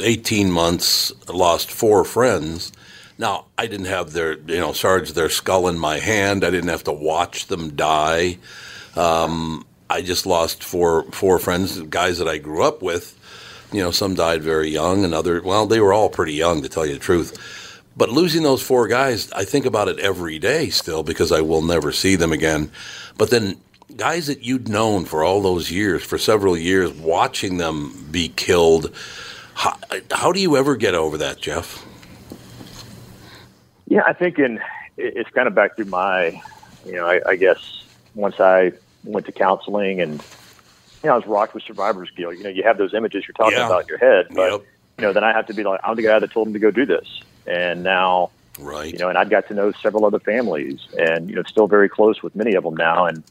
18 months, lost four friends. Now, I didn't have their, you know, Sarge, their skull in my hand. I didn't have to watch them die. Um, I just lost four four friends, guys that I grew up with. You know, some died very young, and other, well, they were all pretty young, to tell you the truth. But losing those four guys, I think about it every day still because I will never see them again. But then guys that you'd known for all those years, for several years, watching them be killed, how, how do you ever get over that, Jeff? Yeah, I think in it's kind of back through my, you know, I, I guess once I went to counseling and you know I was rocked with survivor's guilt. You know, you have those images you're talking Yeah. about in your head, but you know, then I have to be like, I'm the guy that told him to go do this, and now, right, you know, and I've got to know several other families, and you know, still very close with many of them now, and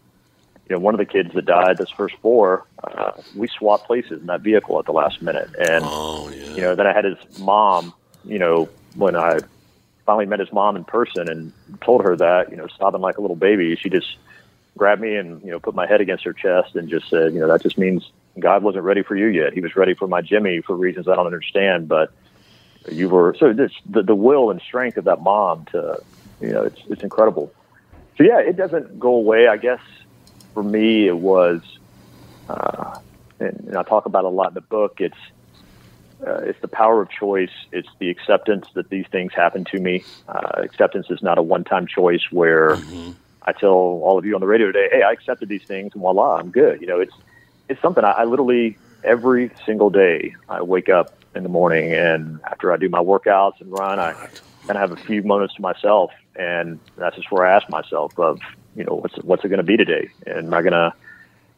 you know, one of the kids that died, this first four, uh, we swapped places in that vehicle at the last minute, and you know, then I had his mom, you know, when I finally met his mom in person and told her that, you know, sobbing like a little baby, she just grabbed me and, you know, put my head against her chest and just said, you know, that just means God wasn't ready for you yet. He was ready for my Jimmy for reasons I don't understand, but you were so this the, the will and strength of that mom to you know, it's it's incredible. So yeah, it doesn't go away. I guess for me it was uh and, and I talk about a lot in the book, it's uh, it's the power of choice. It's the acceptance that these things happen to me. Uh, acceptance is not a one-time choice where I tell all of you on the radio today, "Hey, I accepted these things, and voila, I'm good." You know, it's it's something I, I literally every single day I wake up in the morning, and after I do my workouts and run, I kind of have a few moments to myself, and that's just where I ask myself of, you know, what's what's it going to be today, and am I going to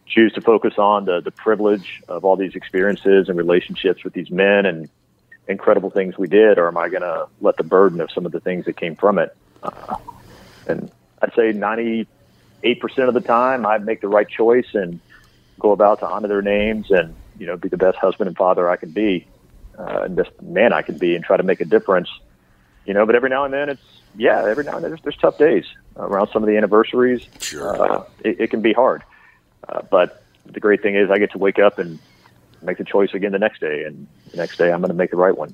choose to focus on the the privilege of all these experiences and relationships with these men and incredible things we did, or am I going to let the burden of some of the things that came from it? Uh, and I'd say 98% of the time, I make the right choice and go about to honor their names and you know be the best husband and father I can be, uh, and best man I can be, and try to make a difference. You know, but every now and then it's yeah, every now and then there's, there's tough days around some of the anniversaries. Sure, uh, it, it can be hard. Uh, but the great thing is I get to wake up and make the choice again the next day, and the next day I'm going to make the right one.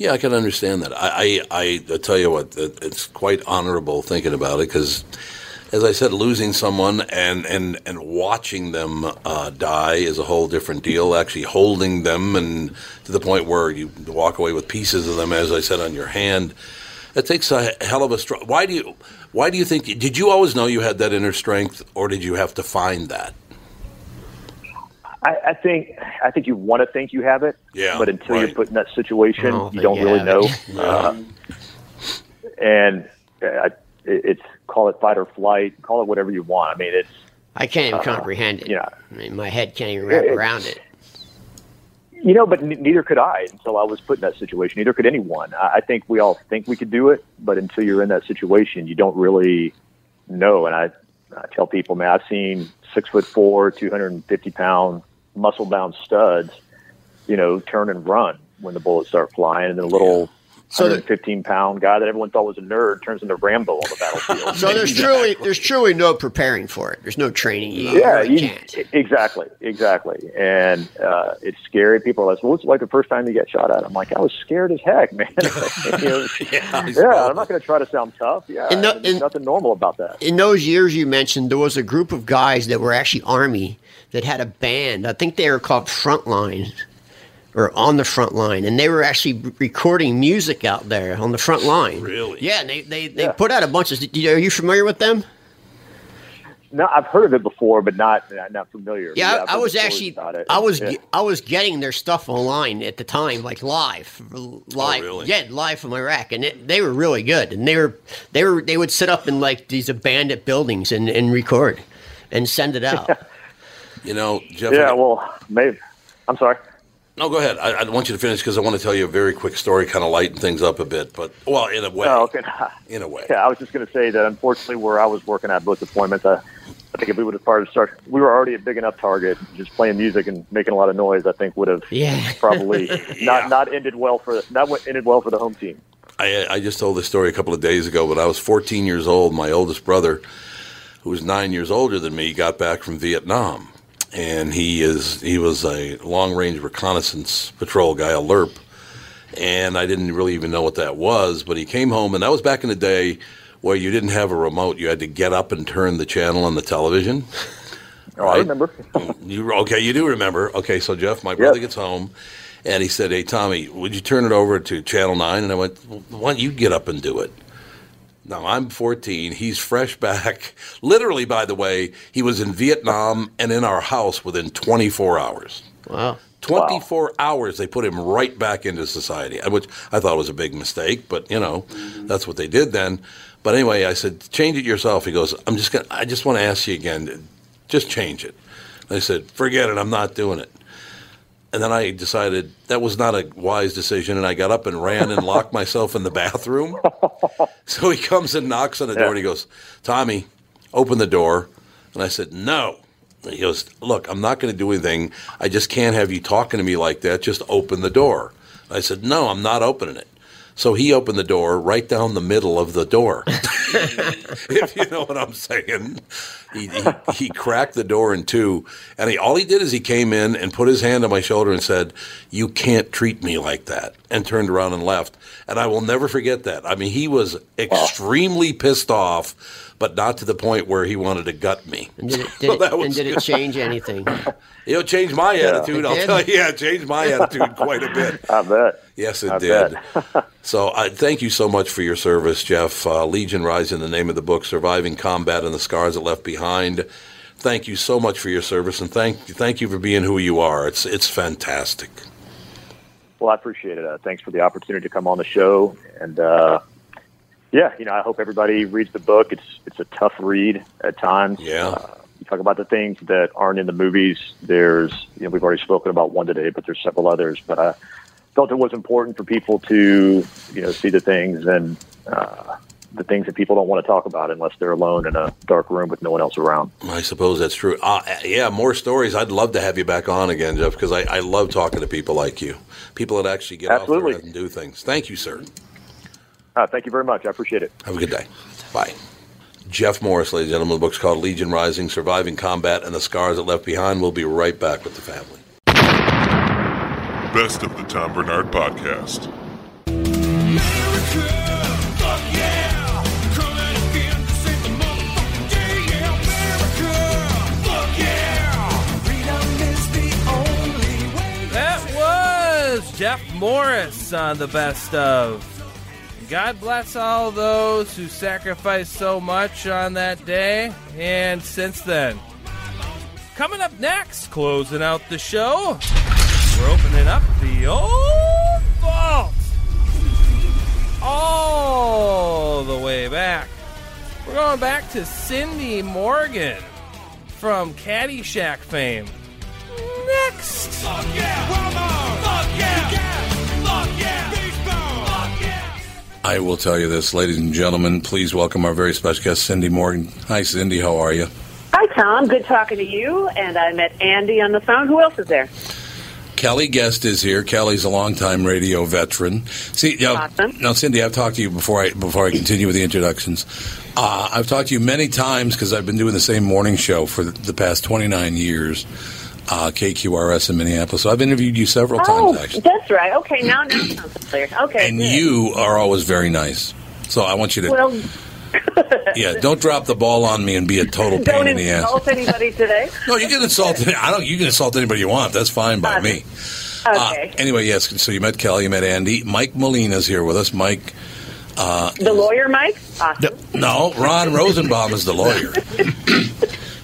Yeah, I can understand that. I, I, I tell you what, it's quite honorable thinking about it because, as I said, losing someone and, and, and watching them uh, die is a whole different deal. Actually, holding them and to the point where you walk away with pieces of them, as I said, on your hand, it takes a hell of a strong. Why do you? Why do you think? Did you always know you had that inner strength, or did you have to find that? I, I think I think you want to think you have it, Yeah, but until right. you're put in that situation, don't you don't you really know. it. Uh, and uh, it- it's call it fight or flight, call it whatever you want. I mean, it's I can't even Uh, comprehend it. yeah. I mean, my head can't even wrap It- around it. you know, but n- neither could I until I was put in that situation. Neither could anyone. I, I think we all think we could do it, but until you're in that situation, you don't really know. And I, I tell people, man, I've seen six foot four, 250 pound, muscle bound studs, you know, turn and run when the bullets start flying, and then a little. So the- 115 pound guy that everyone thought was a nerd turns into Rambo on the battlefield. So there's truly there's truly no preparing for it. There's no training. You yeah, really you- can't. exactly, exactly. And uh, it's scary. People are like, "Well, what's it like the first time you get shot at?" I'm like, "I was scared as heck, man." You know, yeah, I'm not going to try to sound tough. Yeah, no- there's nothing normal about that. In those years you mentioned, there was a group of guys that were actually army that had a band. I think they were called Frontline or on the front line, and they were actually recording music out there on the front line. Really? Yeah, and they they, they put out a bunch of. Are you familiar with them? No, I've heard of it before, but not not familiar. Yeah, I've I, I was actually about it. I was Yeah. I was getting their stuff online at the time, like live, oh, live, really? yeah, live from Iraq, and it, they were really good. And they were they were they would sit up in like these abandoned buildings and, and record and send it out. You know, Jeff. yeah, well, maybe. I'm sorry. No, go ahead. I, I want you to finish because I want to tell you a very quick story, kind of lighten things up a bit. But well, in a way, Oh, okay. in a way. Yeah, I was just going to say that unfortunately, where I was working at both deployments, I, I think if we would have started, start, we were already a big enough target. Just playing music and making a lot of noise, I think would have Yeah. probably not not ended well for not what ended well for the home team. I, I just told this story a couple of days ago, but I was 14 years old. My oldest brother, who was nine years older than me, got back from Vietnam, and he is he was a long range reconnaissance patrol guy, a LRRP, and I didn't really even know what that was. But he came home, and that was back in the day where you didn't have a remote; you had to get up and turn the channel on the television. Oh, I remember. You okay? You do remember? Okay, so Jeff, my brother gets home, and he said, "Hey, Tommy, would you turn it over to Channel 9? And I went, well, "Why don't you get up and do it?" Now I'm 14. He's fresh back. Literally, by the way, he was in Vietnam and in our house within 24 hours. Wow. 24 hours, they put him right back into society, uh, which I thought was a big mistake, but you know, that's what they did then. But anyway, I said, change it yourself. He goes, I'm just gonna, I just want to ask you again, just change it. And I said, forget it, I'm not doing it. And then I decided that was not a wise decision, and I got up and ran and locked myself in the bathroom. So he comes and knocks on the door, and he goes, Tommy, open the door. And I said, no. And he goes, look, I'm not going to do anything. I just can't have you talking to me like that. Just open the door. I said, no, I'm not opening it. So he opened the door right down the middle of the door. if you know what I'm saying. He, he, he cracked the door in two, and he, all he did is he came in and put his hand on my shoulder and said, "You can't treat me like that," and turned around and left. And I will never forget that. I mean, he was extremely pissed off, but not to the point where he wanted to gut me. And did it, did that it, was and did it change anything? It'll change my Yeah. attitude. It I'll did? tell you. Yeah, it changed my attitude quite a bit. I bet. Yes, it I did. so I thank you so much for your service, Jeff. Uh, Legion Rising, the name of the book, Surviving Combat and the Scars It Left Behind. Thank you so much for your service, and thank thank you for being who you are. It's it's fantastic. Well, I appreciate it. Uh, thanks for the opportunity to come on the show, and uh, yeah, you know, I hope everybody reads the book. It's it's a tough read at times. Yeah. Uh, you talk about the things that aren't in the movies. There's, you know, we've already spoken about one today, but there's several others. But I felt it was important for people to, you know, see the things and uh, the things that people don't want to talk about unless they're alone in a dark room with no one else around. I suppose that's true. Uh, yeah, more stories. I'd love to have you back on again, Jeff, because I, I love talking to people like you, people that actually get Absolutely. out there and do things. Thank you, sir. Uh, thank you very much. I appreciate it. Have a good day. Bye. Jeff Morris, ladies and gentlemen. The book's called Legion Rising Surviving Combat and the Scars It Left Behind. We'll be right back with the family. Best of the Tom Barnard Podcast. That was Jeff Morris on the best of. God bless all those who sacrificed so much on that day and since then. coming up next, closing out the show, we're opening up the old vault all the way back. We're going back to Cindy Morgan from Caddyshack fame. Next. I will tell you this, ladies and gentlemen. Please welcome our very special guest, Cindy Morgan. Hi, Cindy. How are you? Hi, Tom. Good talking to you. And I met Andy on the phone. Who else is there? Kelly Guest is here. Kelly's a longtime radio veteran. See, now, now, Cindy, I've talked to you before. I before I continue with the introductions. Uh, I've talked to you many times because I've been doing the same morning show for the, the past twenty nine years. Uh, KQRS in Minneapolis. So I've interviewed you several oh, times, actually. that's right. Okay, now now it sounds clear. Okay, And good. you are always very nice. So I want you to, well, yeah, don't drop the ball on me and be a total pain don't in the ass. insult anybody today. No, you can insult. I don't. You can insult anybody you want. That's fine by me. Uh, Okay. anyway, yes. So you met Kelly, you met Andy. Mike Molina's here with us. Mike. Uh, the lawyer, Mike. Awesome. no, Ron Rosenbaum is the lawyer.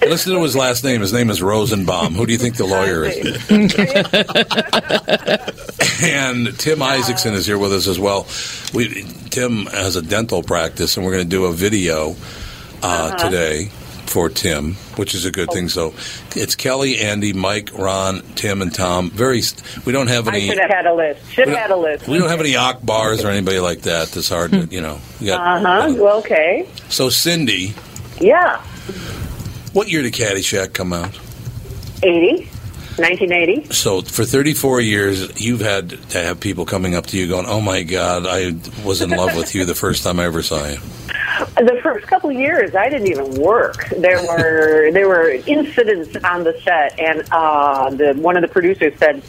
Listen to his last name. His name is Rosenbaum. Who do you think the lawyer is? and Tim Isaacson is here with us as well. We Tim has a dental practice, and we're going to do a video uh, Uh-huh. today for Tim, which is a good thing. So it's Kelly, Andy, Mike, Ron, Tim, and Tom. Very. st- We don't have I any. should have had a list. Should have had a list. We don't have any Ock bars or anybody like that. That's hard to, you know. Uh huh. Well, okay. So, Cindy, Yeah. What year did Caddyshack come out? 80. 1980. So, for 34 years, you've had to have people coming up to you going, Oh my God, I was in love with you the first time I ever saw you. The first couple of years, I didn't even work. There were there were incidents on the set, and uh, the one of the producers said,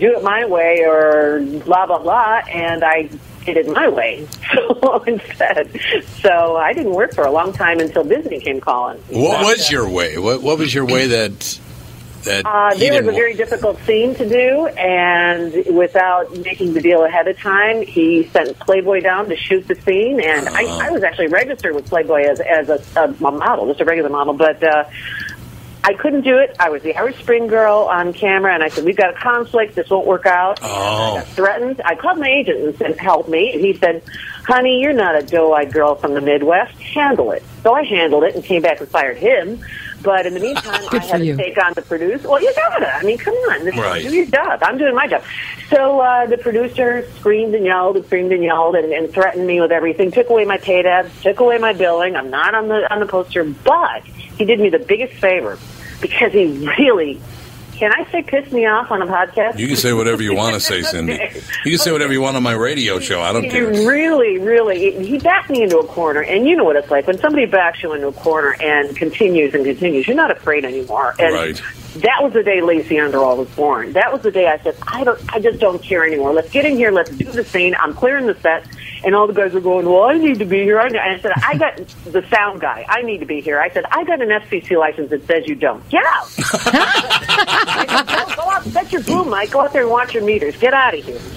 "Do it my way," or blah blah blah, and I did it my way so instead. So I didn't work for a long time until Disney came calling. What was your way? What, what was your way that that Uh, he there was a very difficult scene to do, and without making the deal ahead of time, he sent Playboy down to shoot the scene. And I, I was actually registered with Playboy as as a, a, a model, just a regular model, but. Uh, I couldn't do it. I was the Irish Spring girl on camera, and I said, "We've got a conflict. This won't work out." And I got threatened. I called my agent and said, "Help me." And he said, "Honey, you're not a doe-eyed girl from the Midwest. Handle it." So I handled it and came back and fired him. But in the meantime, I had for to you. take on the producer. Well, you gotta. I mean, come on. This Right. Do your job. I'm doing my job. So uh, the producer screamed and yelled and screamed and yelled and, and threatened me with everything. Took away my pay tabs. Took away my billing. I'm not on the on the poster, but he did me the biggest favor because he really. Can I say piss me off on a podcast? You can say whatever you want to say, Cindy. You can say whatever you want on my radio show. I don't care. He care. really, really, he backed me into a corner, and you know what it's like when somebody backs you into a corner and continues and continues. You're not afraid anymore. And Right. That was the day Lacey Underall was born. That was the day I said, I don't, I just don't care anymore. Let's get in here. Let's do the scene. I'm clearing the set. And all the guys were going, well, I need to be here. I And I said, I got the sound guy. I need to be here. I said, I got an FCC license that says you don't. Get out. Said, go, go out, set your boom, mic. Go out there and watch your meters. Get out of here.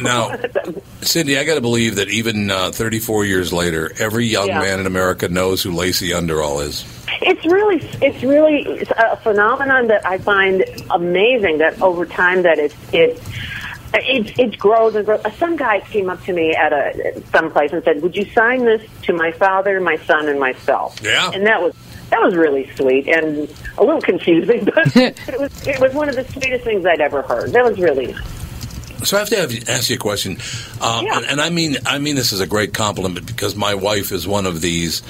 Now, Cindy, I got to believe that even uh, 34 years later, every young Yeah. man in America knows who Lacey Underall is. It's really, it's really a phenomenon that I find amazing. That over time, that it's it it, it grows and grows. Some guy came up to me at a some place and said, "Would you sign this to my father, my son, and myself?" Yeah, and that was that was really sweet and a little confusing, but, it was it was one of the sweetest things I'd ever heard. That was really nice. So I have to have, ask you a question, um, and, and I mean I mean this is a great compliment because my wife is one of these.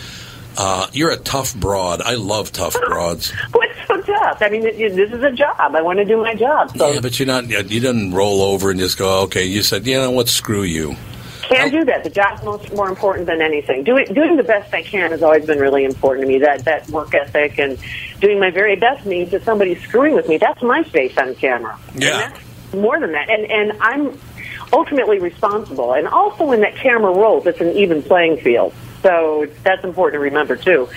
Uh, you're a tough broad. I love tough broads. What's so tough? I mean, this is a job. I want to do my job. So Yeah, but you're not. You didn't roll over and just go. Okay, you said, you know what? Screw you. Can't do that. The job's most more important than anything. Doing doing the best I can has always been really important to me. That that work ethic and doing my very best means if somebody's screwing with me, that's my face on camera. Yeah. More than that, and and I'm ultimately responsible. And also, when that camera rolls, it's an even playing field. So that's important to remember too.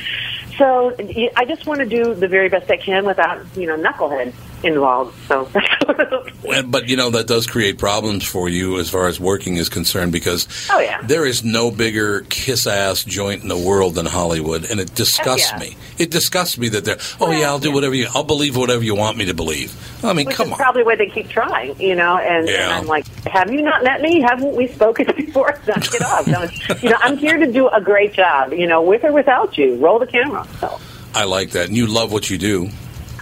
So I just want to do the very best I can without, you know, knucklehead. Involved. So But you know that does create problems for you as far as working is concerned because Oh, yeah. there is no bigger kiss ass joint in the world than Hollywood, and it disgusts yeah. me. It disgusts me that they're oh yeah I'll do whatever you I'll believe whatever you want me to believe. I mean which come on. probably why they keep trying, you know. And, and I'm like, have you not met me? Haven't we spoken before? Knock it off. You know, I'm here to do a great job. You know, with or without you, roll the camera. So. I like that, and you love what you do.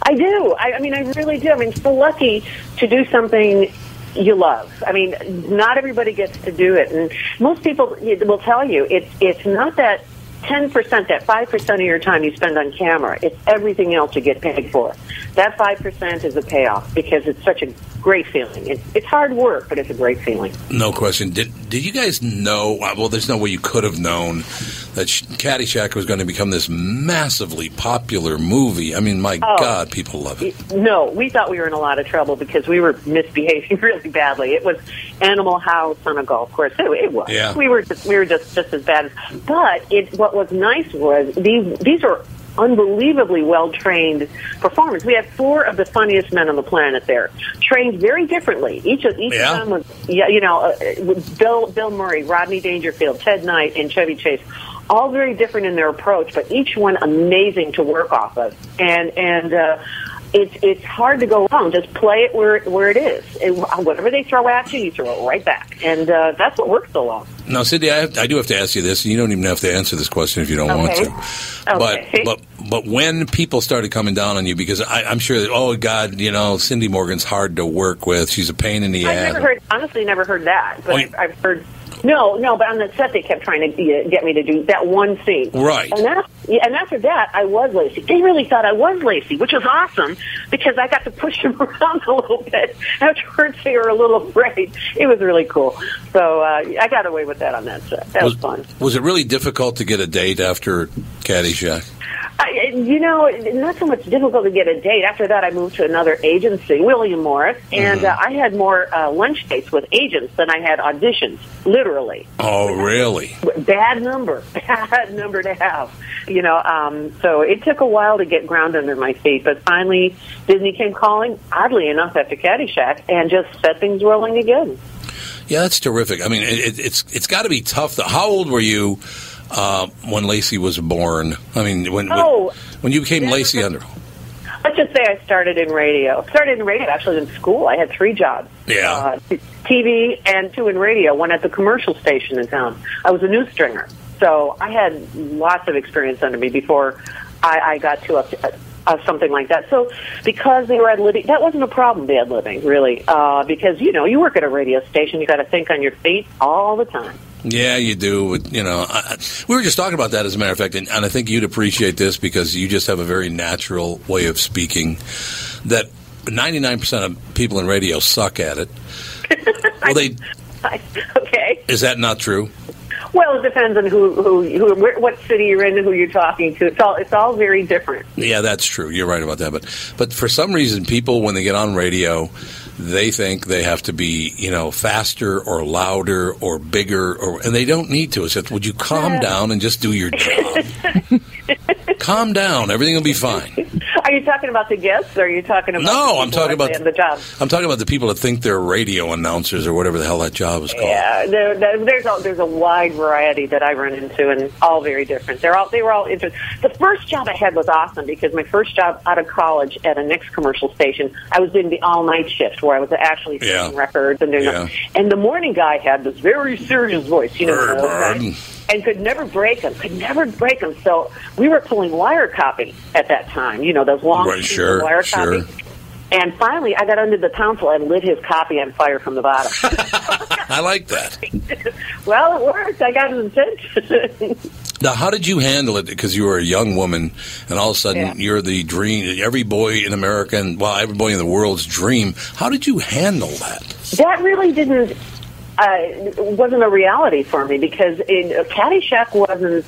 I do. I, I mean, I really do. I mean, so lucky to do something you love. I mean, not everybody gets to do it, and most people will tell you it's it's not that ten percent, that five percent of your time you spend on camera. It's everything else you get paid for. That five percent is a payoff because it's such a great feeling. It's it's hard work, but it's a great feeling. No question. Did did you guys know? uh, Well, there's no way you could have known that Sh- Caddyshack was going to become this massively popular movie. I mean, my Oh. God, people love it. No, we thought we were in a lot of trouble because we were misbehaving really badly. It was Animal House on a golf course. It, it was. Yeah. We were just we were just just as bad. As, but it what was nice was these these are unbelievably well trained performers. We had four of the funniest men on the planet there, trained very differently. Each of each Yeah. of them was yeah, you know, uh, Bill Bill Murray, Rodney Dangerfield, Ted Knight, and Chevy Chase. All very different in their approach, but each one amazing to work off of. And and uh, it's it's hard to go wrong. Just play it where where it is. It, whatever they throw at you, you throw it right back, and uh, that's what works so long. Now, Cindy, I, have, I do have to ask you this. and You don't even have to answer this question if you don't want to. Okay. But but but when people started coming down on you, because I, I'm sure that oh God, you know Cindy Morgan's hard to work with. She's a pain in the I've ass. never heard, honestly, never heard that, but Oh, I've, I've heard. No, no, but on the set they kept trying to uh, get me to do that one scene. Right. And that, yeah, and after that, I was Lacey. They really thought I was Lacey, which was awesome because I got to push them around a little bit. Afterwards, they were a little afraid. It was really cool. So uh, I got away with that on that set. That was, fun. Was it really difficult to get a date after Caddyshack? I, you know, not so much difficult to get a date. After that, I moved to another agency, William Morris, and uh, I had more uh, lunch dates with agents than I had auditions. Literally, Oh, really? bad number, bad number to have. You know, um, so it took a while to get ground under my feet, but finally, Disney came calling. Oddly enough, after Caddyshack, and just set things rolling again. Yeah, that's terrific. I mean, it, it, it's it's got to be tough. Though. How old were you uh, when Lacey was born? I mean, when Oh, when, when you became Lacey Under? Let's just say I started in radio. Started in radio actually in school. I had three jobs. Yeah. Uh, TV and two in radio. One at the commercial station in town. I was a news stringer, so I had lots of experience under me before I, I got to a, uh, something like that. So because they were ad libbing, that wasn't a problem. The ad libbing really, uh, because you know you work at a radio station, you got to think on your feet all the time. Yeah, you do. You know, I, I- we were just talking about that as a matter of fact, and, and I think you'd appreciate this because you just have a very natural way of speaking. That ninety nine percent of people in radio suck at it. Well, they okay. is that not true? Well, it depends on who, who, who, where, what city you're in, and who you're talking to. It's all, it's all very different. Yeah, that's true. You're right about that. But but for some reason, people when they get on radio, they think they have to be you know faster or louder or bigger, or and they don't need to. It's just, would you calm down and just do your job? calm down. Everything will be fine. Are you talking about the guests, or are you talking about? No, the I'm talking about- the job. I'm talking about the people that think they're radio announcers or whatever the hell that job is called. Yeah, there, there, there's a, there's a wide variety that I run into, and all very different. They're all they were all interesting. The first job I had was awesome because my first job out of college at a next commercial station, I was doing the all night shift where I was actually Yeah. records and doing. Yeah. And the morning guy had this very serious voice, you know. Bird, one of those bird. And could never break them. Could never break them. So we were pulling wire copy at that time. You know those long Right, sure, wire sure. copy. And finally, I got under the tonsil and lit his copy on fire from the bottom. I like that. well, it worked. I got his attention. Now, how did you handle it? Because you were a young woman, and all of a sudden Yeah. you're the dream, every boy in America, and well, every boy in the world's dream. How did you handle that? that really didn't uh, wasn't a reality for me because it, Caddyshack wasn't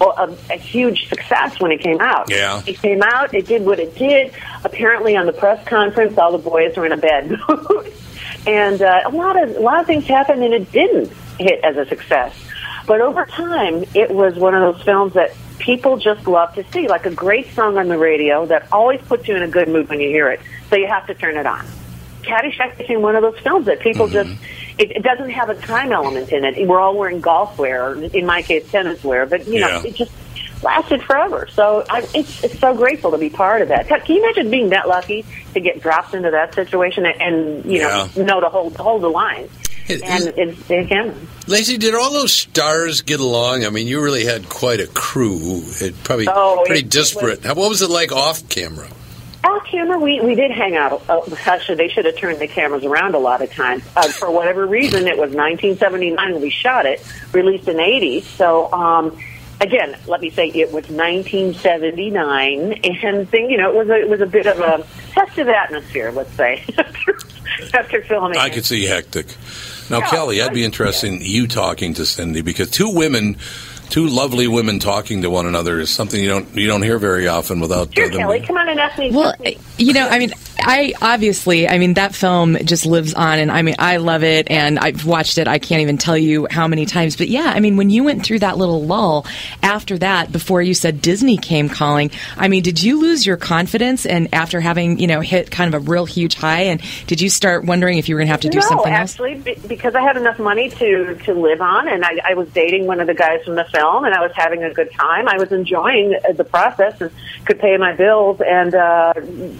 a, a huge success when it came out. Yeah. It came out, it did what it did. Apparently, on the press conference, all the boys were in a bad mood, and uh, a lot of a lot of things happened, and it didn't hit as a success. But over time, it was one of those films that people just love to see. Like a great song on the radio that always puts you in a good mood when you hear it. So you have to turn it on. Caddyshack became one of those films that people mm-hmm. just it, it doesn't have a time element in it. We're all wearing golf wear, or in my case, tennis wear, but you know, Yeah. it just lasted forever. So I, it's it's so grateful to be part of that. Can you imagine being that lucky to get dropped into that situation and, and you know know to hold hold the line? And it's Dan Cameron. Lacey, did all those stars get along? I mean, you really had quite a crew. It probably Oh, pretty it- disparate. How what was it like off camera? Off camera, we, we did hang out. Uh, actually, they should have turned the cameras around a lot of times. Uh, for whatever reason, it was 1979 when we shot it, released in 80. So, um, again, let me say it was 1979, and thing, you know, it was a, it was a bit of a festive atmosphere, let's say, after, after filming. I could see hectic. Now, Kelly, I'd be interested in you talking to Cindy because two women, two lovely women talking to one another is something you don't you don't hear very often without Sure, uh, them Kelly, come on and ask me. Well, you know, I mean, I obviously, I mean, that film just lives on, and I mean, I love it, and I've watched it. I can't even tell you how many times. But yeah, I mean, when you went through that little lull after that, before you said Disney came calling, I mean, did you lose your confidence? And after having, you know, hit kind of a real huge high, and did you start wondering if you were going to have to do no, something else? actually, be- because I had enough money to to live on, and I, I was dating one of the guys from the film, and I was having a good time. I was enjoying the process and could pay my bills, and uh,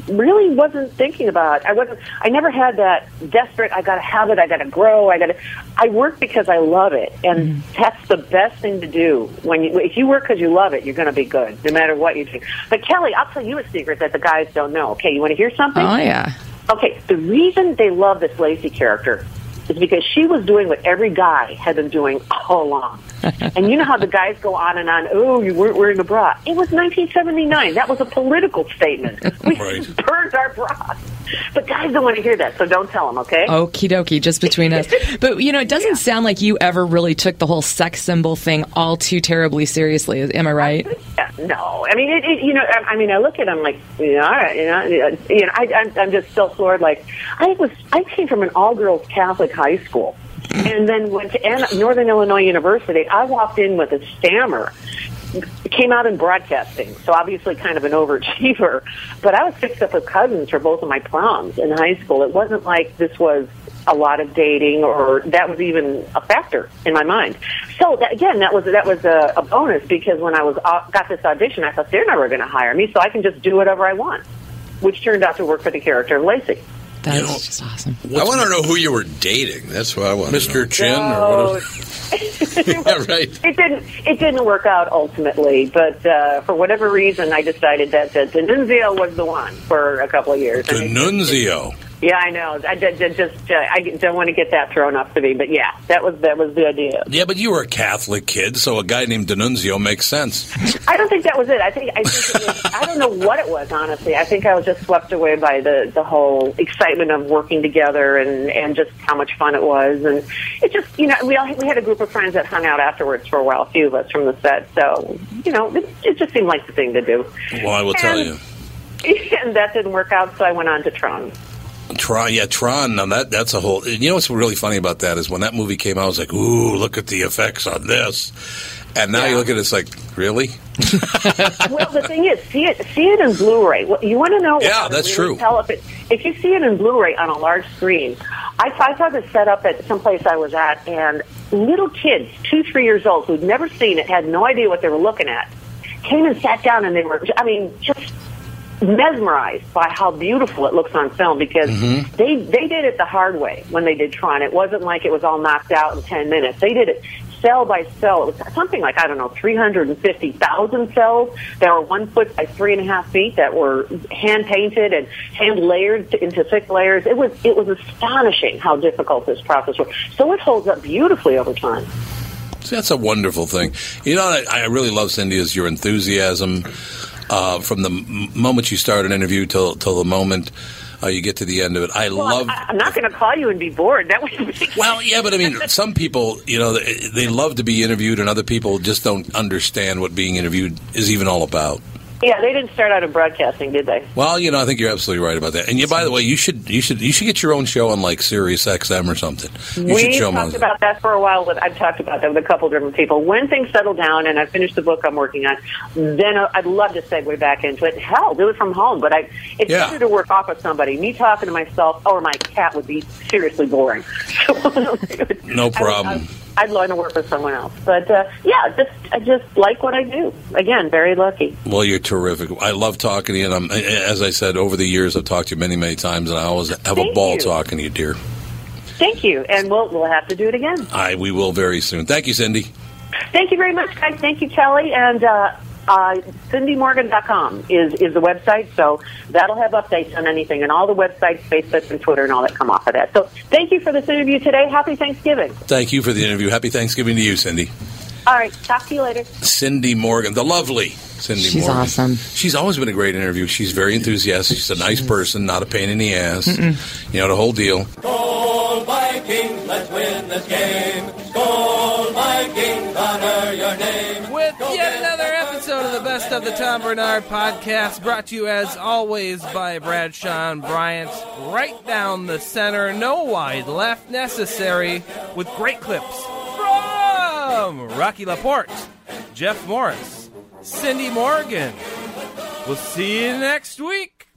really wasn't thinking about. It. I wasn't. I never had that desperate. I got to have it. I got to grow. I got to. I work because I love it, and that's the best thing to do. When you, if you work because you love it, you're going to be good, no matter what you do. But Kelly, I'll tell you a secret that the guys don't know. Okay, you want to hear something? Oh yeah. Okay, the reason they love this lazy character is because she was doing what every guy had been doing all along. and you know how the guys go on and on, oh, you weren't wearing a bra. It was 1979. That was a political statement. We burned our bras. But guys don't want to hear that, so don't tell them, okay? Okie dokie, just between us. But you know, it doesn't sound like you ever really took the whole sex symbol thing all too terribly seriously. Am I right? Yeah, no, I mean, it, it, you know, I, I mean, I look at them like, you know, all right, you know, you know, I, I'm, I'm just still floored. Like, I was, I came from an all-girls Catholic high school, and then went to Northern Illinois University. I walked in with a stammer. Came out in broadcasting, so obviously kind of an overachiever. But I was fixed up with cousins for both of my proms in high school. It wasn't like this was a lot of dating or that was even a factor in my mind. So that, again, that was that was a, a bonus because when I was uh, got this audition, I thought they're never going to hire me, so I can just do whatever I want, which turned out to work for the character of Lacey. That's just awesome. I want to know who you were dating. That's what I want. Mr. Chin No, yeah, right. it didn't it didn't work out ultimately, but uh, for whatever reason, I decided that that D'Annunzio was the one for a couple of years. And it- D'Annunzio. Yeah, I know. I did, just uh, I don't want to get that thrown up to me, but yeah, that was that was the idea. Yeah, but you were a Catholic kid, so a guy named D'Annunzio makes sense. I don't think that was it. I think I think it was, I don't know what it was honestly. I think I was just swept away by the the whole excitement of working together and and just how much fun it was and it just you know we all we had a group of friends that hung out afterwards for a while. A few of us from the set, so you know it, it just seemed like the thing to do. Well, I will tell you. And that didn't work out, so I went on to Tron. Tron, yeah, Tron. Now that that's a whole. You know what's really funny about that is when that movie came out, I was like, "Ooh, look at the effects on this." And now you look at it, it's like, really? well, the thing is, see it see it in Blu-ray. You want to know? Yeah, that's really true. Tell if it if you see it in Blu-ray on a large screen. I, I saw this set up at some place I was at, and little kids, two three years old, who'd never seen it, had no idea what they were looking at, came and sat down, and they were, I mean, just mesmerized by how beautiful it looks on film because Mm-hmm. they they did it the hard way when they did Tron. It wasn't like it was all knocked out in ten minutes. They did it cell by cell. It was something like I don't know, three hundred and fifty thousand cells that were one foot by three and a half feet that were hand painted and hand layered into thick layers. It was it was astonishing how difficult this process was. So it holds up beautifully over time. See, that's a wonderful thing. You know, I, I really love Cindy is your enthusiasm uh, from the moment you start an interview till till the moment uh, you get to the end of it. I Well, love. I, I'm not going to call you and be bored. That would be Well, yeah, but I mean, some people, you know, they, they love to be interviewed, and other people just don't understand what being interviewed is even all about. Yeah, they didn't start out in broadcasting, did they? Well, you know, I think you're absolutely right about that. And you, by the way, you should you should you should get your own show on like Sirius XM or something. You should we talked about that for a while. With I've talked about that with a couple different people. When things settle down and I finish the book I'm working on, then I- I'd love to segue back into it. Hell, do it from home. But I, it's Yeah. better to work off with somebody. Me talking to myself or my cat would be seriously boring. No problem. I'd learn to work with someone else. But uh, yeah, just I just like what I do. Again, very lucky. Well, you're terrific. I love talking to you, and I'm, as I said over the years, I've talked to you many, many times, and I always have a ball you. talking to you, dear. Thank you, and we'll we'll have to do it again. I we will very soon. Thank you, Cindy. Thank you very much, guys. Thank you, Kelly. And uh, uh, CindyMorgan.com is, is the website, so that'll have updates on anything and all the websites, Facebook, and Twitter, and all that come off of that. So thank you for this interview today. Happy Thanksgiving. Thank you for the interview. Happy Thanksgiving to you, Cindy. All right, talk to you later. Cindy Morgan, the lovely Cindy Morgan. She's Morgan. awesome. She's always been a great interview. She's very enthusiastic. She's a nice person, not a pain in the ass. You know, the whole deal. Skol Vikings, let's win this game. Skol Vikings, honor your name. With yet another episode of the Best of the Tom Barnard podcast, brought to you as always by Bradshaw and Bryant. Right down the center, no wide left necessary, with great clips from Welcome Rocky LaPorte, Jeff Morris, Cindy Morgan. We'll see you next week.